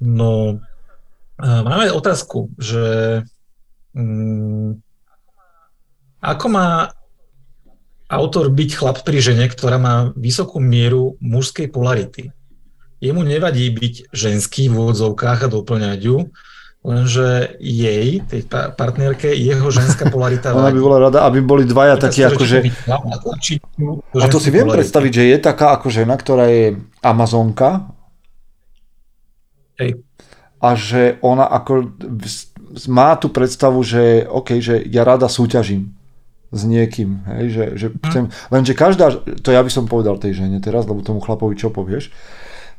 No, uh, máme otázku, že um, ako má autor byť chlap pri žene, ktorá má vysokú mieru mužskej polarity? Jemu nevadí byť ženský v úvodzovkách a doplňať ju, lenže jej, tej partnerke, jeho ženská polarita Ona by bola rada, aby boli dvaja takí akože... A to si viem polarity. predstaviť, že je taká ako žena, ktorá je Amazonka Hej. a že ona ako má tú predstavu, že OK, že ja rada súťažím s niekým, hej, že, že hm. chcem, lenže každá, to ja by som povedal tej žene teraz, lebo tomu chlapovi čo povieš,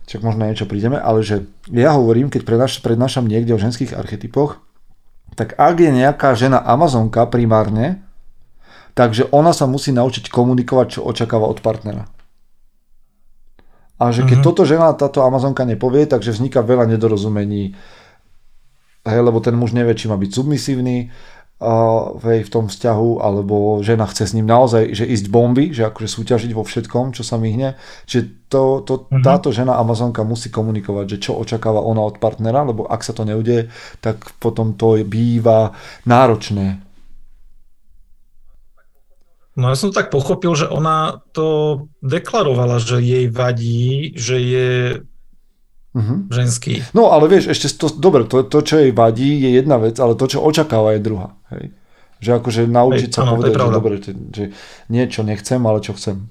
Čak možno niečo prídeme, ale že ja hovorím, keď prednáš, prednášam niekde o ženských archetypoch, tak ak je nejaká žena Amazonka primárne, takže ona sa musí naučiť komunikovať, čo očakáva od partnera. A že keď uh-huh. toto žena, táto Amazonka nepovie, takže vzniká veľa nedorozumení. Hej, lebo ten muž nevie, či má byť submisívny, v tom vzťahu, alebo žena chce s ním naozaj že ísť bomby, že akože súťažiť vo všetkom, čo sa myhne. Čiže to, to, mm-hmm. táto žena Amazonka musí komunikovať, že čo očakáva ona od partnera, lebo ak sa to neudeje, tak potom to býva náročné. No ja som tak pochopil, že ona to deklarovala, že jej vadí, že je uh-huh. ženský. No ale vieš, ešte to, dobre, to, to, čo jej vadí, je jedna vec, ale to, čo očakáva, je druhá. Hej. Že akože naučiť Hej, sa áno, povedať, že dobre, že, že niečo nechcem, ale čo chcem.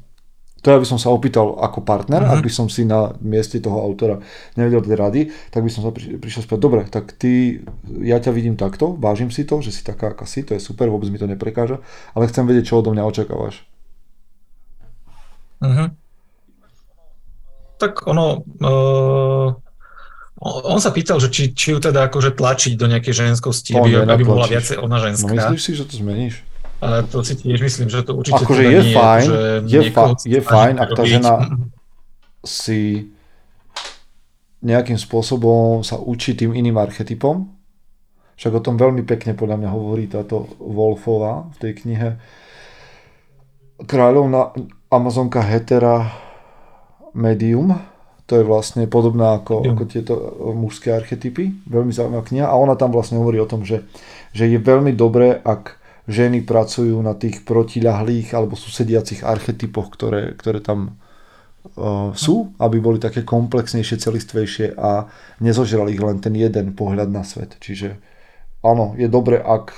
To ja by som sa opýtal ako partner, uh-huh. ak by som si na mieste toho autora nevedel tie rady, tak by som sa prišiel spať, dobre, tak ty, ja ťa vidím takto, vážim si to, že si taká, aká si, to je super, vôbec mi to neprekáža, ale chcem vedieť, čo odo mňa očakávaš. Uh-huh tak ono... Uh, on sa pýtal, že či, či ju teda akože tlačiť do nejakej ženskosti, aby, aby bola viacej ona no, ženská. No myslíš si, že to zmeníš? Ale to si tiež myslím, že to určite akože teda je nie, fajn, že je, fa- je fajn, ak tá žena si nejakým spôsobom sa učí tým iným archetypom. Však o tom veľmi pekne podľa mňa hovorí táto Wolfová v tej knihe Kráľovna Amazonka Hetera Medium, to je vlastne podobná ako, ako tieto mužské archetypy, veľmi zaujímavá kniha a ona tam vlastne hovorí o tom, že, že je veľmi dobré, ak ženy pracujú na tých protiľahlých alebo susediacich archetypoch, ktoré, ktoré tam uh, sú, aby boli také komplexnejšie, celistvejšie a nezožral ich len ten jeden pohľad na svet. Čiže áno, je dobre, ak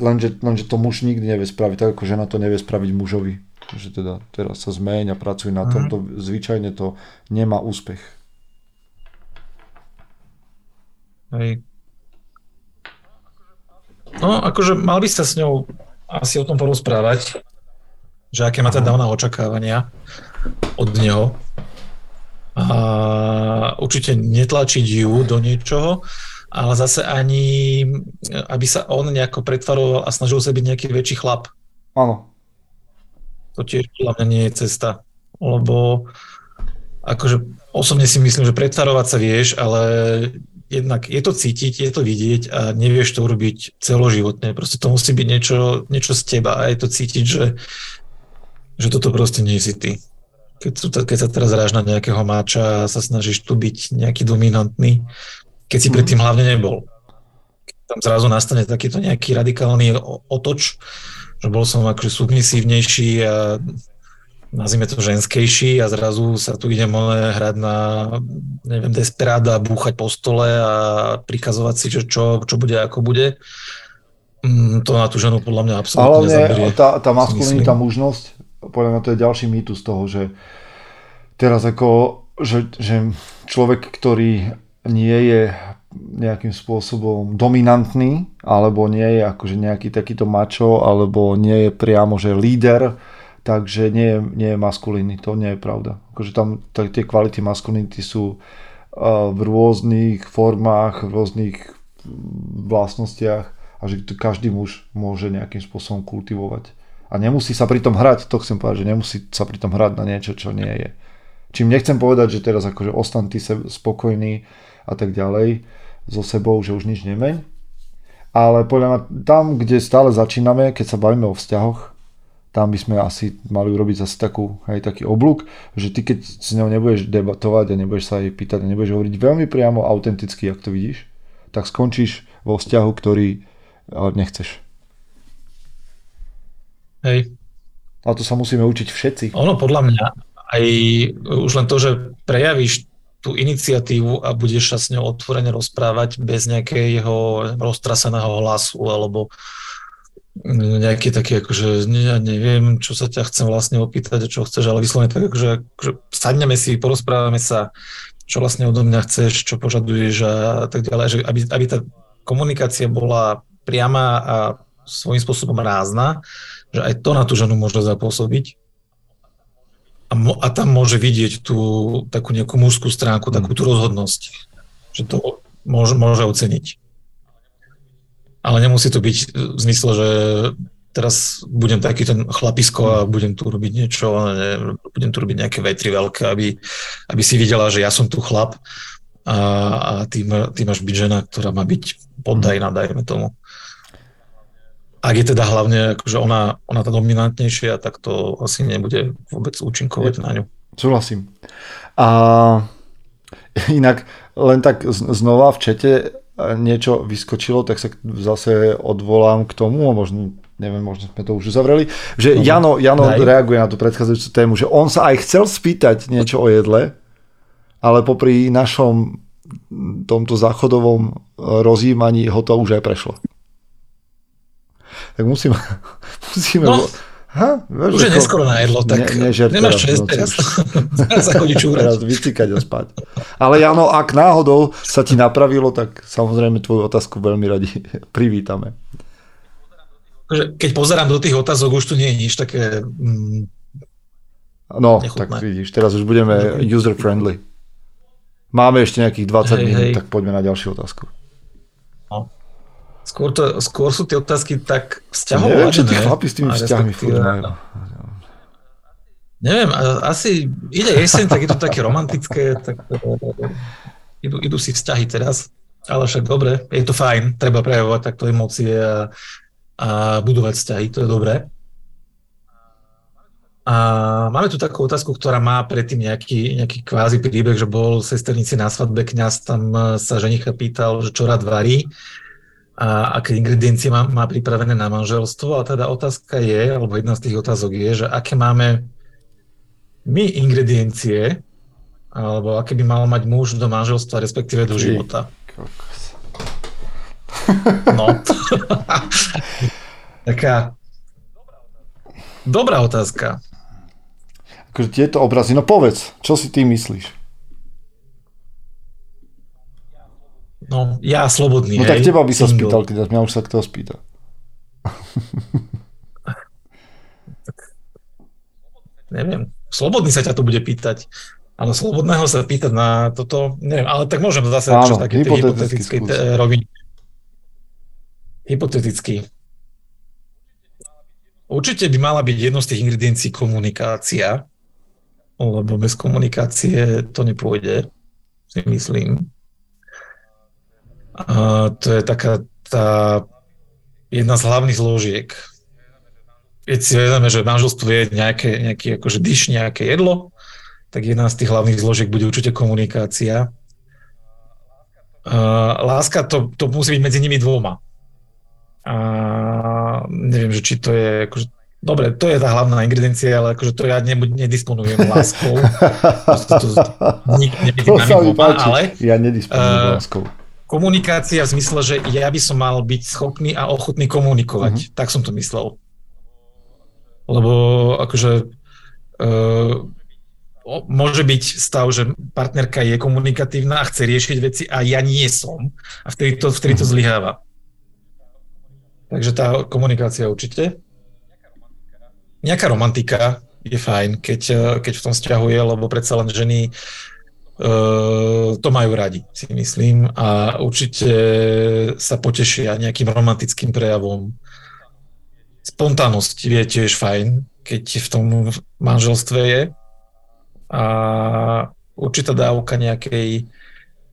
lenže, lenže to muž nikdy nevie spraviť, tak ako žena to nevie spraviť mužovi. Že teda teraz sa zmeň a pracuj na tom, to zvyčajne to nemá úspech. Hej. No, akože mal by sa s ňou asi o tom porozprávať, že aké má teda ona očakávania od neho. A určite netlačiť ju do niečoho, ale zase ani, aby sa on nejako pretvaroval a snažil sa byť nejaký väčší chlap. Áno. To tiež podľa mňa nie je cesta, lebo akože osobne si myslím, že pretvarovať sa vieš, ale jednak je to cítiť, je to vidieť a nevieš to urobiť celoživotne. Proste to musí byť niečo, niečo z teba a je to cítiť, že, že toto proste nie si ty. Keď, keď sa teraz ráš na nejakého máča a sa snažíš tu byť nejaký dominantný, keď si predtým hlavne nebol. Keď tam zrazu nastane takýto nejaký radikálny otoč, že bol som akože submisívnejší a nazvime to ženskejší a zrazu sa tu idem hrať na neviem, desperáda, búchať po stole a prikazovať si, že čo, čo bude, ako bude. Mm, to na tú ženu podľa mňa absolútne Ale tá, tá maskulinita, mužnosť, podľa mňa to je ďalší mýtus toho, že teraz ako, že, že človek, ktorý nie je nejakým spôsobom dominantný, alebo nie je akože nejaký takýto mačo, alebo nie je priamo, že líder, takže nie je, nie je maskulínny. To nie je pravda. Akože tam tak, tie kvality maskulinity sú uh, v rôznych formách, v rôznych vlastnostiach a že to každý muž môže nejakým spôsobom kultivovať. A nemusí sa pri tom hrať, to chcem povedať, že nemusí sa pri tom hrať na niečo, čo nie je. Čím nechcem povedať, že teraz akože ostan ty spokojný a tak ďalej so sebou, že už nič nemeň. Ale podľa mňa tam, kde stále začíname, keď sa bavíme o vzťahoch, tam by sme asi mali urobiť zase takú, hej, taký oblúk, že ty keď s ňou nebudeš debatovať a nebudeš sa jej pýtať a nebudeš hovoriť veľmi priamo, autenticky, ak to vidíš, tak skončíš vo vzťahu, ktorý nechceš. Hej. A to sa musíme učiť všetci. Ono podľa mňa aj už len to, že prejavíš tú iniciatívu a budeš sa s ňou otvorene rozprávať bez nejakého roztraseného hlasu alebo nejaký taký, akože ja neviem, čo sa ťa chcem vlastne opýtať, čo chceš, ale vyslovene tak, akože, akože sadneme si, porozprávame sa, čo vlastne odo mňa chceš, čo požaduješ a tak ďalej, že aby, aby tá komunikácia bola priama a svojím spôsobom rázna, že aj to na tú ženu môže zapôsobiť. A, mo, a tam môže vidieť tú takú nejakú mužskú stránku, takú tú rozhodnosť, že to môže, môže oceniť. Ale nemusí to byť v zmysle, že teraz budem taký ten chlapisko a budem tu robiť niečo, ne, budem tu robiť nejaké vetry veľké, aby, aby si videla, že ja som tu chlap a, a ty, ty máš byť žena, ktorá má byť poddajná, dajme tomu. Ak je teda hlavne akože ona, ona tá dominantnejšia, tak to asi nebude vôbec účinkovať na ňu. Súhlasím. A inak len tak znova v čete niečo vyskočilo, tak sa zase odvolám k tomu, a možno neviem, možno sme to už uzavreli, že Jano, Jano reaguje na tú predchádzajúcu tému, že on sa aj chcel spýtať niečo o jedle, ale popri našom tomto záchodovom rozjímaní ho to už aj prešlo. Tak musím, musíme... No. Ha, vieš, Už je neskoro na jedlo, tak ne, nemáš čest teraz. Teraz sa chodí čúrať. Teraz vycikať a spať. Ale Jano, ak náhodou sa ti napravilo, tak samozrejme tvoju otázku veľmi radi privítame. Keď pozerám do tých otázok, už tu nie je nič také mm, No, nechutné. tak vidíš, teraz už budeme user-friendly. Máme ešte nejakých 20 hej, minút, hej. tak poďme na ďalšiu otázku. No. Skôr, to, skôr sú tie otázky tak vzťahové. Neviem, čo tí chlapi s tými vzťahmi furt majú. Neviem, asi ide jeseň, tak je to také romantické, tak idú, idú si vzťahy teraz, ale však dobre, je to fajn, treba prejavovať takto emócie a, a budovať vzťahy, to je dobré. A máme tu takú otázku, ktorá má predtým nejaký, nejaký kvázi príbeh, že bol sesternici na svadbe, kňaz tam sa ženicha pýtal, že čo rád varí a aké ingrediencie má, má pripravené na manželstvo. A teda otázka je, alebo jedna z tých otázok je, že aké máme my ingrediencie, alebo aké by mal mať muž do manželstva, respektíve do života. No. Taká dobrá otázka. Akože tieto obrazy, no povedz, čo si ty myslíš? No, ja slobodný, No hej, tak teba by sa single. spýtal, keď mňa už sa kto spýta. Neviem, slobodný sa ťa to bude pýtať. Ale slobodného sa pýtať na toto, neviem, ale tak môžem zase Áno, čo také hypotetické skús. te- roviny. Hypoteticky. Určite by mala byť jednou z tých ingrediencií komunikácia, lebo bez komunikácie to nepôjde, si myslím. A to je taká tá jedna z hlavných zložiek. Keď si vezmeme, že manželstvo je nejaké, nejaký akože dyš, nejaké jedlo, tak jedna z tých hlavných zložiek bude určite komunikácia. Uh, láska, to, to musí byť medzi nimi dvoma. A neviem, že či to je akože, Dobre, to je tá hlavná ingrediencia, ale akože to ja ne, nedisponujem láskou. Proste to nik nevidím To sa mi páči. ale Ja nedisponujem Eh, láskou. Komunikácia v zmysle, že ja by som mal byť schopný a ochotný komunikovať. Mhm. Tak som to myslel. Lebo akože uh, môže byť stav, že partnerka je komunikatívna a chce riešiť veci a ja nie som. A vtedy to, vtedy to Mhm. zlyháva. Takže tá komunikácia určite. Nejaká romantika je fajn, keď, eh, keď v tom vzťahu je, lebo predsa len ženy to majú radi, si myslím. A určite sa potešia nejakým romantickým prejavom. Spontánnosť je tiež fajn, keď v tom manželstve je. A určitá dávka nejakej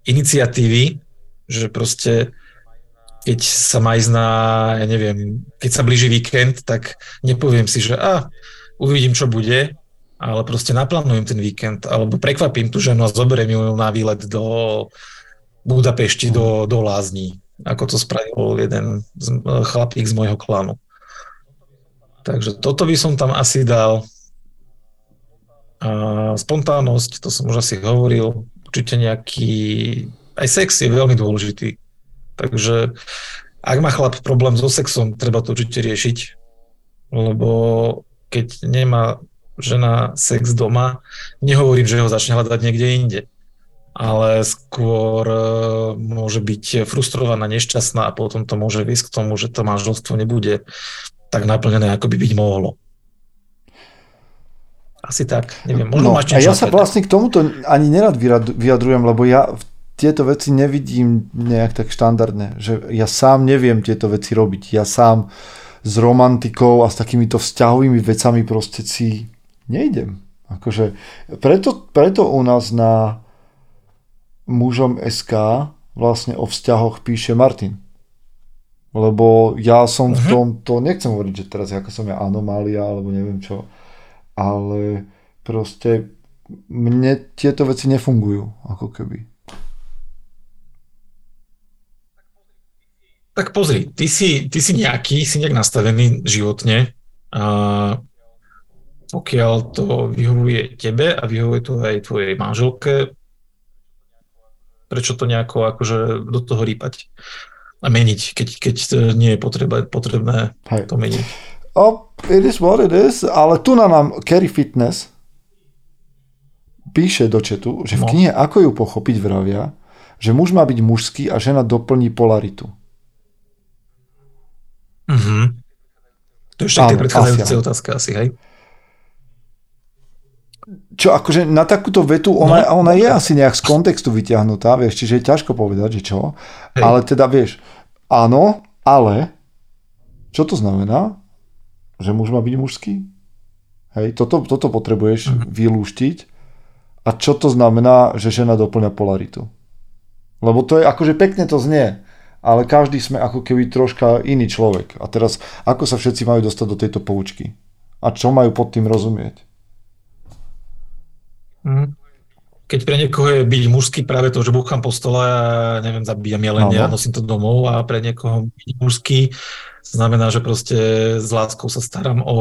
iniciatívy, že proste keď sa má ísť na, ja neviem, keď sa blíži víkend, tak nepoviem si, že a, uvidím, čo bude, ale proste naplánujem ten víkend, alebo prekvapím tu ženu a zoberiem ju na výlet do Budapešti, do, do Lázní, ako to spravil jeden z, chlapík z môjho klanu. Takže toto by som tam asi dal. A spontánnosť, to som už asi hovoril, určite nejaký, aj sex je veľmi dôležitý. Takže ak má chlap problém so sexom, treba to určite riešiť, lebo keď nemá žena sex doma, nehovorím, že ho začne hľadať niekde inde, ale skôr e, môže byť frustrovaná, nešťastná a potom to môže viesť k tomu, že to manželstvo nebude tak naplnené, ako by byť mohlo. Asi tak, neviem, možno No, máš a ja sa vlastne k tomuto ani nerad vyjadrujem, lebo ja v tieto veci nevidím nejak tak štandardne, že ja sám neviem tieto veci robiť. Ja sám s romantikou a s takýmito vzťahovými vecami proste si nejdem. Akože, preto, preto u nás na mužom SK vlastne o vzťahoch píše Martin. Lebo ja som v Mhm. tom, to nechcem hovoriť, že teraz ako som ja anomália, alebo neviem čo, ale proste mne tieto veci nefungujú, ako keby. Tak pozri, ty si, ty si nejaký, si nejak nastavený životne pokiaľ to vyhovuje tebe a vyhovuje to aj tvojej manželke, prečo to nejako akože do toho rýpať a meniť, keď, keď nie je potreba, potrebné Hej. to meniť. Oh, it is what it is, ale tu na nám Kerry Fitness píše do četu, že v No. knihe Ako ju pochopiť vravia, že muž má byť mužský a žena doplní polaritu. Mhm. To je ešte Áno, predchádzajúcej asi áno. otázke asi, hej? Čo akože na takúto vetu, ona, No. ona je asi nejak z kontextu vyťahnutá, vieš, čiže je ťažko povedať, že čo. Hej. Ale teda vieš, áno, ale čo to znamená? Že muž má byť mužský? Hej, toto, toto potrebuješ Mhm. vylúštiť. A čo to znamená, že žena doplňa polaritu? Lebo to je, akože pekne to znie, ale každý sme ako keby troška iný človek. A teraz, ako sa všetci majú dostať do tejto poučky? A čo majú pod tým rozumieť? Mhm. keď pre niekoho je byť mužský práve to, že búcham po stole a neviem, zabíjam jelenia a nosím to domov a pre niekoho byť mužský znamená, že proste s láskou sa starám o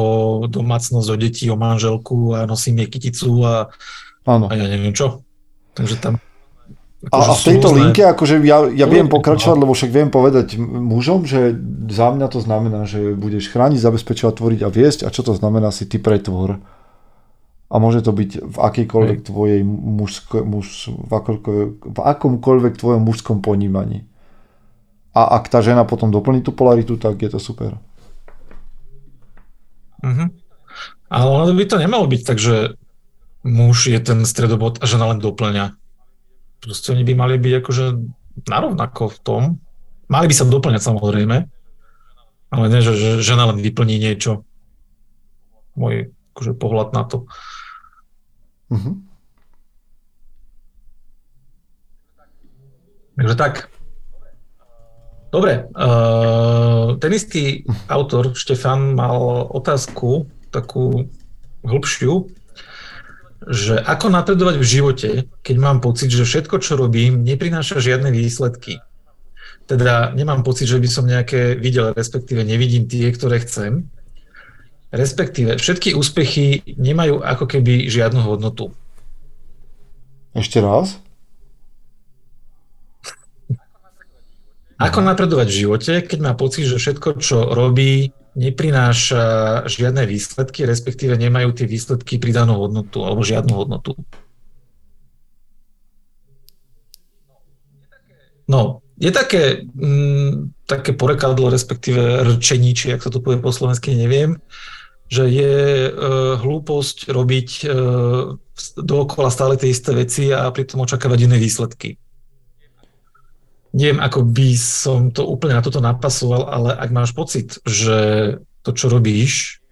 domácnosť, o deti, o manželku a nosím jej kyticu a, a ja neviem čo. Takže tam a, a v tejto rôzne... linke, akože ja, ja viem pokračovať, lebo však viem povedať mužom, že za mňa to znamená, že budeš chrániť, zabezpečovať, tvoriť a viesť a čo to znamená si ty pretvor. A môže to byť v akýkoľvek tvojej mužsko, muž, v, v akomkoľvek tvojom mužskom ponímaní. A ak tá žena potom doplní tú polaritu, tak je to super. Mm-hmm. Ale ono by to nemalo byť tak, že muž je ten stredobod a žena len doplňa. Proste oni by mali byť akože narovnako v tom. Mali by sa doplňať samozrejme, ale nie, že žena len vyplní niečo. Môj akože pohľad na to. Mm-hmm. Takže tak. Dobre. Uh, ten istý autor, Štefan, mal otázku takú hĺbšiu, že ako napredovať v živote, keď mám pocit, že všetko, čo robím, neprináša žiadne výsledky. Teda nemám pocit, že by som nejaké videl, respektíve nevidím tie, ktoré chcem. Respektíve všetky úspechy nemajú ako keby žiadnu hodnotu. Ešte raz? Ako napredovať v živote, keď má pocit, že všetko, čo robí, neprináša žiadne výsledky, respektíve nemajú tie výsledky pridanú hodnotu alebo žiadnu hodnotu? No, je také, mm, také porekadlo, respektíve rčení, či ak sa to povie po slovensky, neviem, že je e, hlúposť robiť e, dookola stále tie isté veci a pritom očakávať iné výsledky. Neviem, ako by som to úplne na toto napasoval, ale ak máš pocit, že to, čo robíš,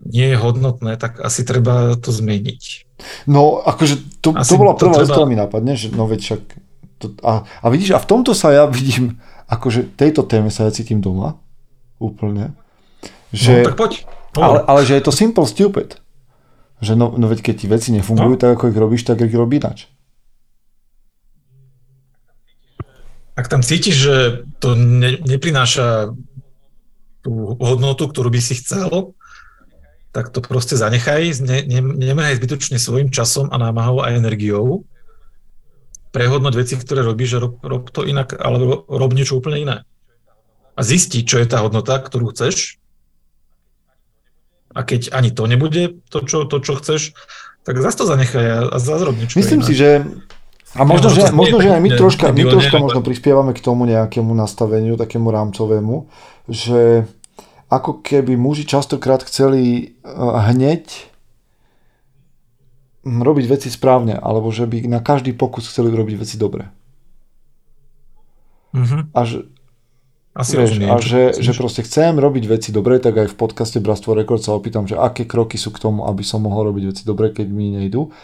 nie je hodnotné, tak asi treba to zmeniť. No, akože to, to bola prvá vec, ktorá mi napadne, že no veď však to, a, a vidíš, a v tomto sa ja vidím, akože tejto téme sa ja cítim doma, úplne. Že, no, tak poď. Ale, ale že je to simple stupid. Že no, no veď keď ti veci nefungujú no. tak, ako ich robíš, tak ich robí inač. Ak tam cítiš, že to ne, neprináša tú hodnotu, ktorú by si chcel, tak to proste zanechaj, ne, ne, nemenaj zbytočne svojim časom a námahou a energiou. Prehodnoť veci, ktoré robíš, že rob, rob to inak, alebo rob niečo úplne iné. A zisti, čo je tá hodnota, ktorú chceš a keď ani to nebude, to, čo, to, čo chceš, tak zase to zanechaj a zase rob niečo Myslím iné. si, že a možno, že, možno, že aj my troška, my troška možno prispievame k tomu nejakému nastaveniu, takému rámcovému, že ako keby muži častokrát chceli eh, hneď hm, robiť veci správne, alebo že by na každý pokus chceli robiť veci dobre. Mm-hmm. A že, asi vieš, rozumiem, a že, že proste chcem robiť veci dobre, tak aj v podcaste Bratstvo Rekord sa opýtam, že aké kroky sú k tomu, aby som mohol robiť veci dobre, keď mi nejdu.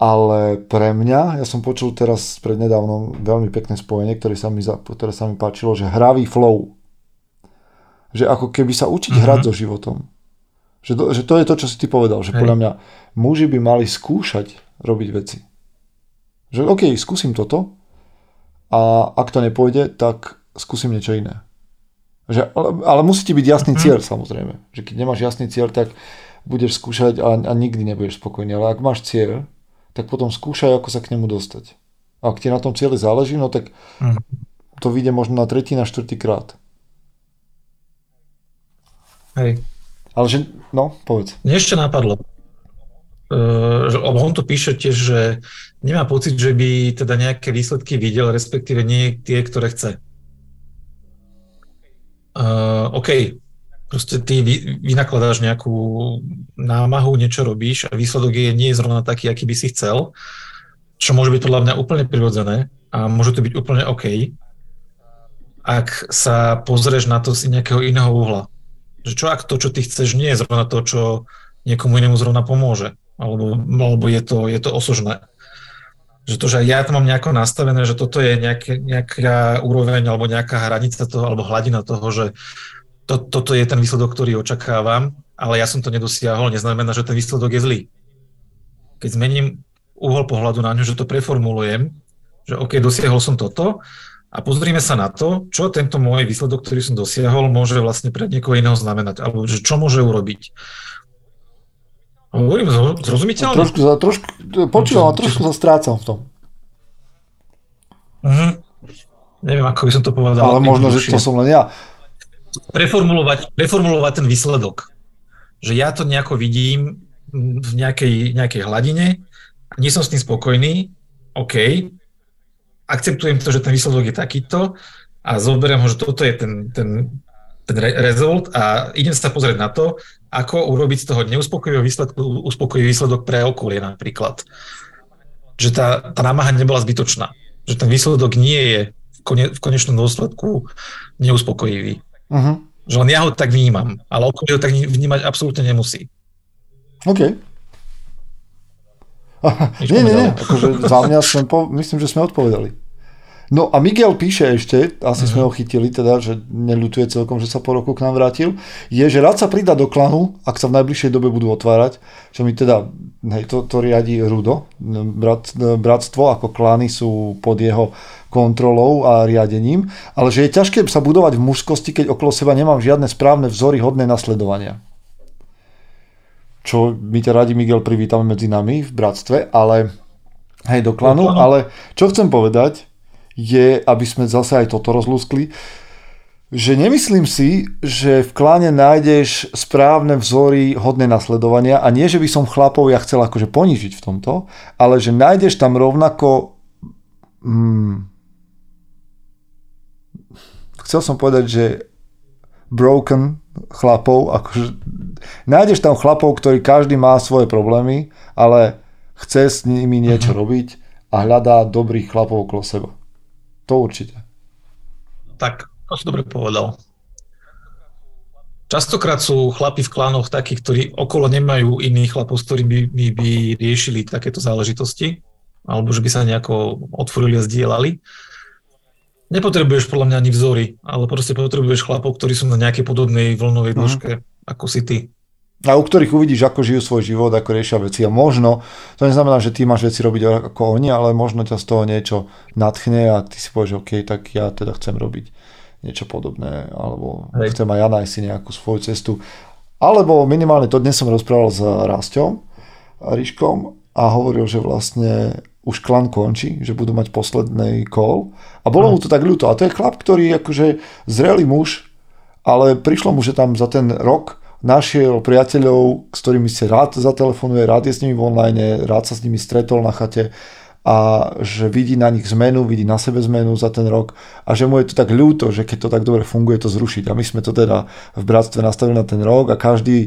Ale pre mňa, ja som počul teraz prednedávnom veľmi pekné spojenie, ktoré sa mi, ktoré sa mi páčilo, že hravý flow. Že ako keby sa učiť mm-hmm. hrať so životom. Že to, že to je to, čo si ty povedal, že Hej. podľa mňa muži by mali skúšať robiť veci. Že OK, skúsim toto a ak to nepôjde, tak skúsim niečo iné. Že, ale, ale musí ti byť jasný mm-hmm. cieľ samozrejme. Že keď nemáš jasný cieľ, tak budeš skúšať a, a nikdy nebudeš spokojný. Ale ak máš cieľ, tak potom skúšaj, ako sa k nemu dostať. A ak ti na tom cieli záleží, no tak mm-hmm. to vyjde možno na tretí, na štvrtý krát. Hej. Ale že, no, povedz. Mne ešte napadlo, uh, že on to píše tiež, že nemá pocit, že by teda nejaké výsledky videl, respektíve nie tie, ktoré chce uh, OK, proste ty vy, vynakladáš nejakú námahu, niečo robíš a výsledok je nie je zrovna taký, aký by si chcel, čo môže byť podľa mňa úplne prirodzené a môže to byť úplne OK, ak sa pozrieš na to z nejakého iného uhla. Že čo ak to, čo ty chceš, nie je zrovna to, čo niekomu inému zrovna pomôže, alebo, alebo je, to, je to osožné že to, že ja to mám nejako nastavené, že toto je nejaké, nejaká úroveň alebo nejaká hranica toho, alebo hladina toho, že to, toto je ten výsledok, ktorý očakávam, ale ja som to nedosiahol, neznamená, že ten výsledok je zlý. Keď zmením uhol pohľadu na ňu, že to preformulujem, že OK, dosiahol som toto a pozrime sa na to, čo tento môj výsledok, ktorý som dosiahol, môže vlastne pre niekoho iného znamenať, alebo že čo môže urobiť. Hovorím zrozumiteľne? Trošku, trošku, počúvam, trošku sa strácam v tom. Uh-huh. Neviem, ako by som to povedal. Ale možno, že to som len ja. Preformulovať, preformulovať ten výsledok. Že ja to nejako vidím v nejakej, nejakej hladine, nie som s tým spokojný, OK, akceptujem to, že ten výsledok je takýto a zoberiem ho, že toto je ten, ten, ten result a idem sa pozrieť na to, ako urobiť z toho neuspokojivého výsledku uspokojivý výsledok pre okolie napríklad. Že tá, tá námaha nebola zbytočná. Že ten výsledok nie je v, kone, v konečnom dôsledku neuspokojivý. Uh-huh. Že len ja ho tak vnímam, ale okolie ho tak vnímať absolútne nemusí. OK. nie, nie, nie. Akože za mňa sme po, myslím, že sme odpovedali. No a Miguel píše ešte, asi uh-huh. sme ho chytili teda, že neľutuje celkom, že sa po roku k nám vrátil, je, že rád sa pridá do klanu, ak sa v najbližšej dobe budú otvárať, čo mi teda, hej, to, to riadi Rudo, brat, bratstvo, ako klany sú pod jeho kontrolou a riadením, ale že je ťažké sa budovať v mužskosti, keď okolo seba nemám žiadne správne vzory hodné nasledovania čo my ťa radi, Miguel, privítame medzi nami v bratstve, ale hej, do klanu, do klanu. ale čo chcem povedať, je, aby sme zase aj toto rozlúskli, že nemyslím si, že v kláne nájdeš správne vzory hodné nasledovania a nie, že by som chlapov ja chcel akože ponížiť v tomto, ale že nájdeš tam rovnako hmm, chcel som povedať, že broken chlapov, akože nájdeš tam chlapov, ktorí každý má svoje problémy, ale chce s nimi niečo uh-huh. robiť a hľadá dobrých chlapov okolo seba. To určite. Tak, to si dobre povedal. Častokrát sú chlapi v klánoch takí, ktorí okolo nemajú iných chlapov, s ktorými by, by riešili takéto záležitosti, alebo že by sa nejako otvorili a zdieľali nepotrebuješ podľa mňa ani vzory, ale proste potrebuješ chlapov, ktorí sú na nejakej podobnej vlnovej mhm. dĺžke, mm. ako si ty. A u ktorých uvidíš, ako žijú svoj život, ako riešia veci. A možno, to neznamená, že ty máš veci robiť ako oni, ale možno ťa z toho niečo nadchne a ty si povieš, OK, tak ja teda chcem robiť niečo podobné, alebo Hej. chcem aj ja nájsť si nejakú svoju cestu. Alebo minimálne to dnes som rozprával s Rastom, Ríškom a hovoril, že vlastne už klan končí, že budú mať posledný call. A bolo mu to tak ľúto. A to je chlap, ktorý akože zrelý muž, ale prišlo mu, že tam za ten rok našiel priateľov, s ktorými si rád zatelefonuje, rád je s nimi v online, rád sa s nimi stretol na chate a že vidí na nich zmenu, vidí na sebe zmenu za ten rok a že mu je to tak ľúto, že keď to tak dobre funguje, to zrušiť. A my sme to teda v bratstve nastavili na ten rok a každý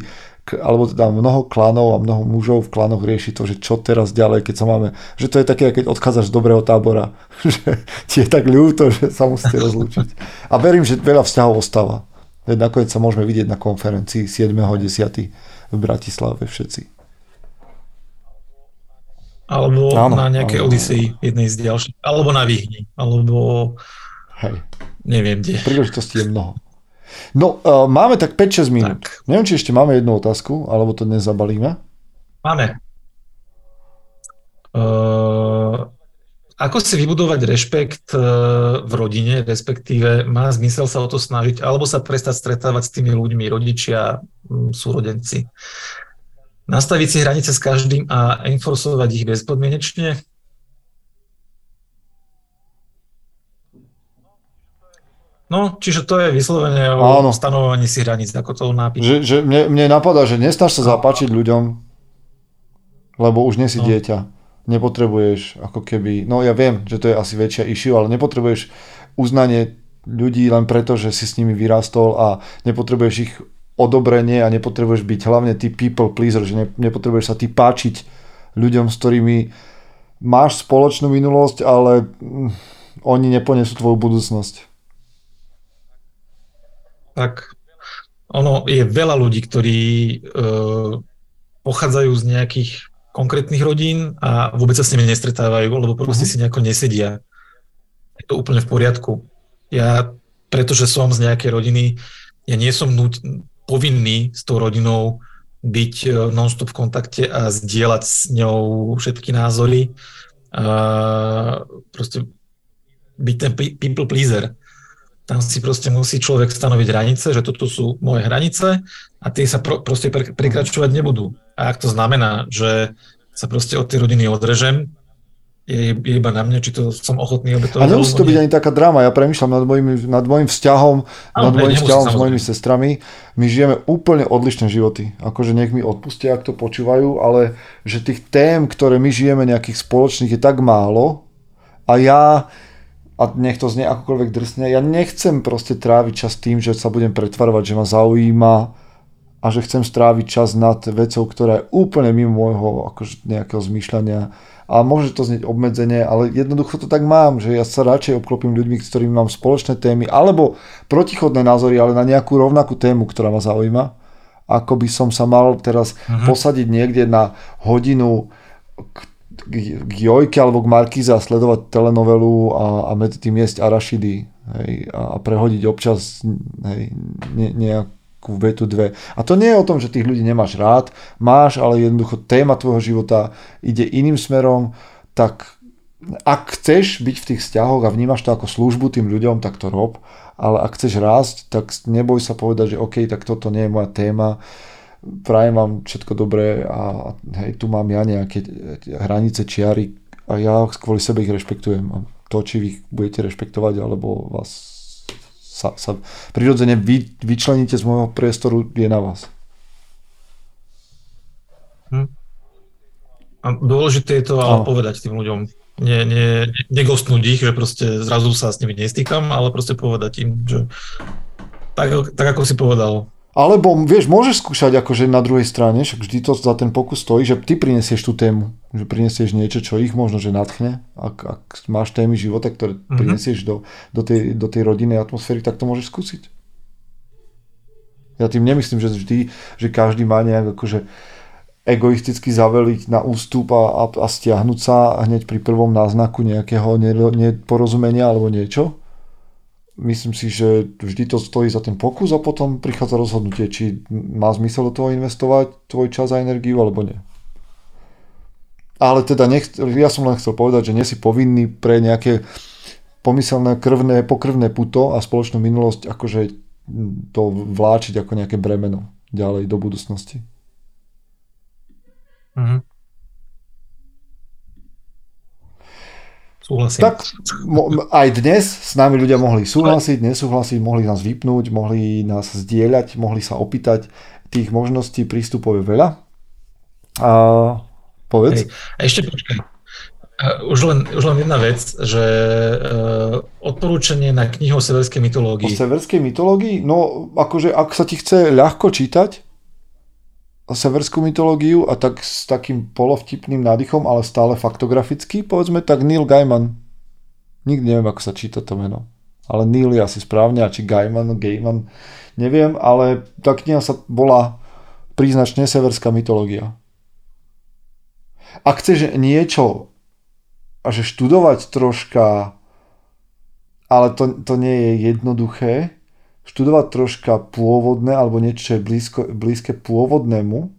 alebo teda mnoho klanov a mnoho mužov v klanoch rieši to, že čo teraz ďalej, keď sa máme, že to je také, keď odchádzaš z dobrého tábora, že ti je tak ľúto, že sa musíte rozlúčiť. A verím, že veľa vzťahov ostáva. Veď nakoniec sa môžeme vidieť na konferencii 7.10. v Bratislave všetci. Alebo áno, na nejaké Odyssey jednej z ďalších. Alebo na Výhni. Alebo Hej. neviem kde. Príležitosti je mnoho. No, uh, máme tak 5-6 minút. Tak. Neviem, či ešte máme jednu otázku, alebo to dnes zabalíme. Máme. Uh, ako si vybudovať rešpekt uh, v rodine, respektíve má zmysel sa o to snažiť, alebo sa prestať stretávať s tými ľuďmi, rodičia, súrodenci. Nastaviť si hranice s každým a enforcovať ich bezpodmienečne? No, čiže to je vyslovene o Áno. stanovovaní si hraníc, ako to napíš. Že, že mne, mne napadá, že nestáš sa zapáčiť ľuďom, lebo už nie si no. dieťa. Nepotrebuješ ako keby, no ja viem, že to je asi väčšia issue, ale nepotrebuješ uznanie ľudí len preto, že si s nimi vyrastol a nepotrebuješ ich odobrenie a nepotrebuješ byť hlavne ty people pleaser, že ne, nepotrebuješ sa ty páčiť ľuďom, s ktorými máš spoločnú minulosť, ale mm, oni neponesú tvoju budúcnosť. Tak ono je veľa ľudí, ktorí e, pochádzajú z nejakých konkrétnych rodín a vôbec sa s nimi nestretávajú, lebo proste uh-huh. si nejako nesedia. Je to úplne v poriadku. Ja, pretože som z nejakej rodiny, ja nie som nuť, povinný s tou rodinou byť e, non-stop v kontakte a zdieľať s ňou všetky názory. A proste byť ten people pleaser. Tam si proste musí človek stanoviť hranice, že toto sú moje hranice a tie sa pro, proste pre, prekračovať nebudú. A ak to znamená, že sa proste od tej rodiny odrežem, je, je iba na mne, či to som ochotný obetovať. A nemusí to byť ani taká drama. Ja premyšľam nad mojim, nad mojim vzťahom, ano, nad mojim vzťahom s mojimi sestrami. My žijeme úplne odlišné životy. Akože nech mi odpustia, ak to počúvajú, ale že tých tém, ktoré my žijeme nejakých spoločných je tak málo a ja a nech to znie akokoľvek drsne, ja nechcem proste tráviť čas tým, že sa budem pretvarovať, že ma zaujíma a že chcem stráviť čas nad vecou, ktorá je úplne mimo môjho akože nejakého zmýšľania a môže to znieť obmedzenie, ale jednoducho to tak mám, že ja sa radšej obklopím ľuďmi, s ktorými mám spoločné témy, alebo protichodné názory, ale na nejakú rovnakú tému, ktorá ma zaujíma, ako by som sa mal teraz uh-huh. posadiť niekde na hodinu k, k, k Jojke alebo k Markize a sledovať telenovelu a, a medzi tým jesť arašidy hej, a, a prehodiť občas hej, ne, nejak ku vetu dve. A to nie je o tom, že tých ľudí nemáš rád, máš, ale jednoducho téma tvojho života ide iným smerom, tak ak chceš byť v tých vzťahoch a vnímaš to ako službu tým ľuďom, tak to rob, ale ak chceš rásť, tak neboj sa povedať, že OK, tak toto nie je moja téma, prajem vám všetko dobré a hej, tu mám ja nejaké hranice, čiary a ja kvôli sebe ich rešpektujem. A to, či vy ich budete rešpektovať, alebo vás sa, sa prirodzene vy, vyčleníte z môjho priestoru, je na vás. Hm. A dôležité je to ale povedať tým ľuďom. Nie, nie, negostnúť ich, že proste zrazu sa s nimi nestýkam, ale proste povedať im, že tak, tak ako si povedal, alebo vieš, môžeš skúšať akože na druhej strane, však vždy to za ten pokus stojí, že ty prinesieš tú tému, že prinesieš niečo, čo ich možno že nadchne. Ak, ak máš témy života, ktoré mm-hmm. prinesieš do, do, tej, do tej rodinnej atmosféry, tak to môžeš skúsiť. Ja tým nemyslím, že vždy, že každý má nejak akože egoisticky zaveliť na ústup a, a, a stiahnuť sa hneď pri prvom náznaku nejakého neporozumenia alebo niečo myslím si, že vždy to stojí za ten pokus a potom prichádza rozhodnutie, či má zmysel do toho investovať tvoj čas a energiu alebo nie. Ale teda nech, ja som len chcel povedať, že nie si povinný pre nejaké pomyselné krvné, pokrvné puto a spoločnú minulosť akože to vláčiť ako nejaké bremeno ďalej do budúcnosti. Mm-hmm. Súhlasím. Tak aj dnes s nami ľudia mohli súhlasiť, nesúhlasiť, mohli nás vypnúť, mohli nás zdieľať, mohli sa opýtať. Tých možností prístupov je veľa. A povedz. Hej. Ešte počkaj. Už len, už len jedna vec, že uh, odporúčanie na knihu o severskej mytológii. O severskej mytológii? No, akože ak sa ti chce ľahko čítať, severskú mytológiu a tak s takým polovtipným nádychom, ale stále faktograficky, povedzme, tak Neil Gaiman. Nikdy neviem, ako sa číta to meno. Ale Neil je asi správne, a či Gaiman, Gaiman, neviem, ale tá kniha sa bola príznačne severská mytológia. Ak chceš niečo a že študovať troška, ale to, to nie je jednoduché, študovať troška pôvodné alebo niečo, čo je blízko, blízke pôvodnému,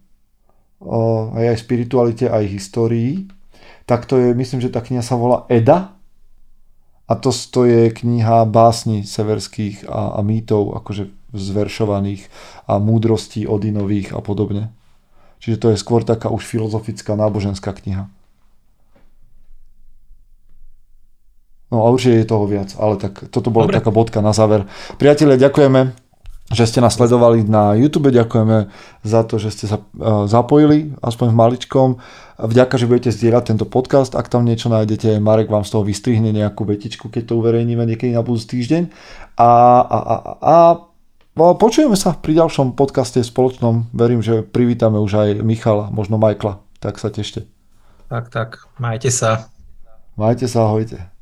aj, aj spiritualite, aj histórii, tak to je, myslím, že tá kniha sa volá Eda a to, to je kniha básni severských a, a mýtov, akože zveršovaných a múdrostí Odinových a podobne. Čiže to je skôr taká už filozofická náboženská kniha. No a určite je toho viac, ale tak toto bola Dobre. taká bodka na záver. Priatelia, ďakujeme, že ste nás sledovali na YouTube, ďakujeme za to, že ste sa uh, zapojili, aspoň v maličkom. Vďaka, že budete zdieľať tento podcast, ak tam niečo nájdete, Marek vám z toho vystrihne nejakú vetičku, keď to uverejníme niekedy na budúci týždeň. A, a, a, a počujeme sa pri ďalšom podcaste spoločnom. Verím, že privítame už aj Michala, možno Michaela. Tak sa tešte. Tak, tak. Majte sa. Majte sa, ahojte.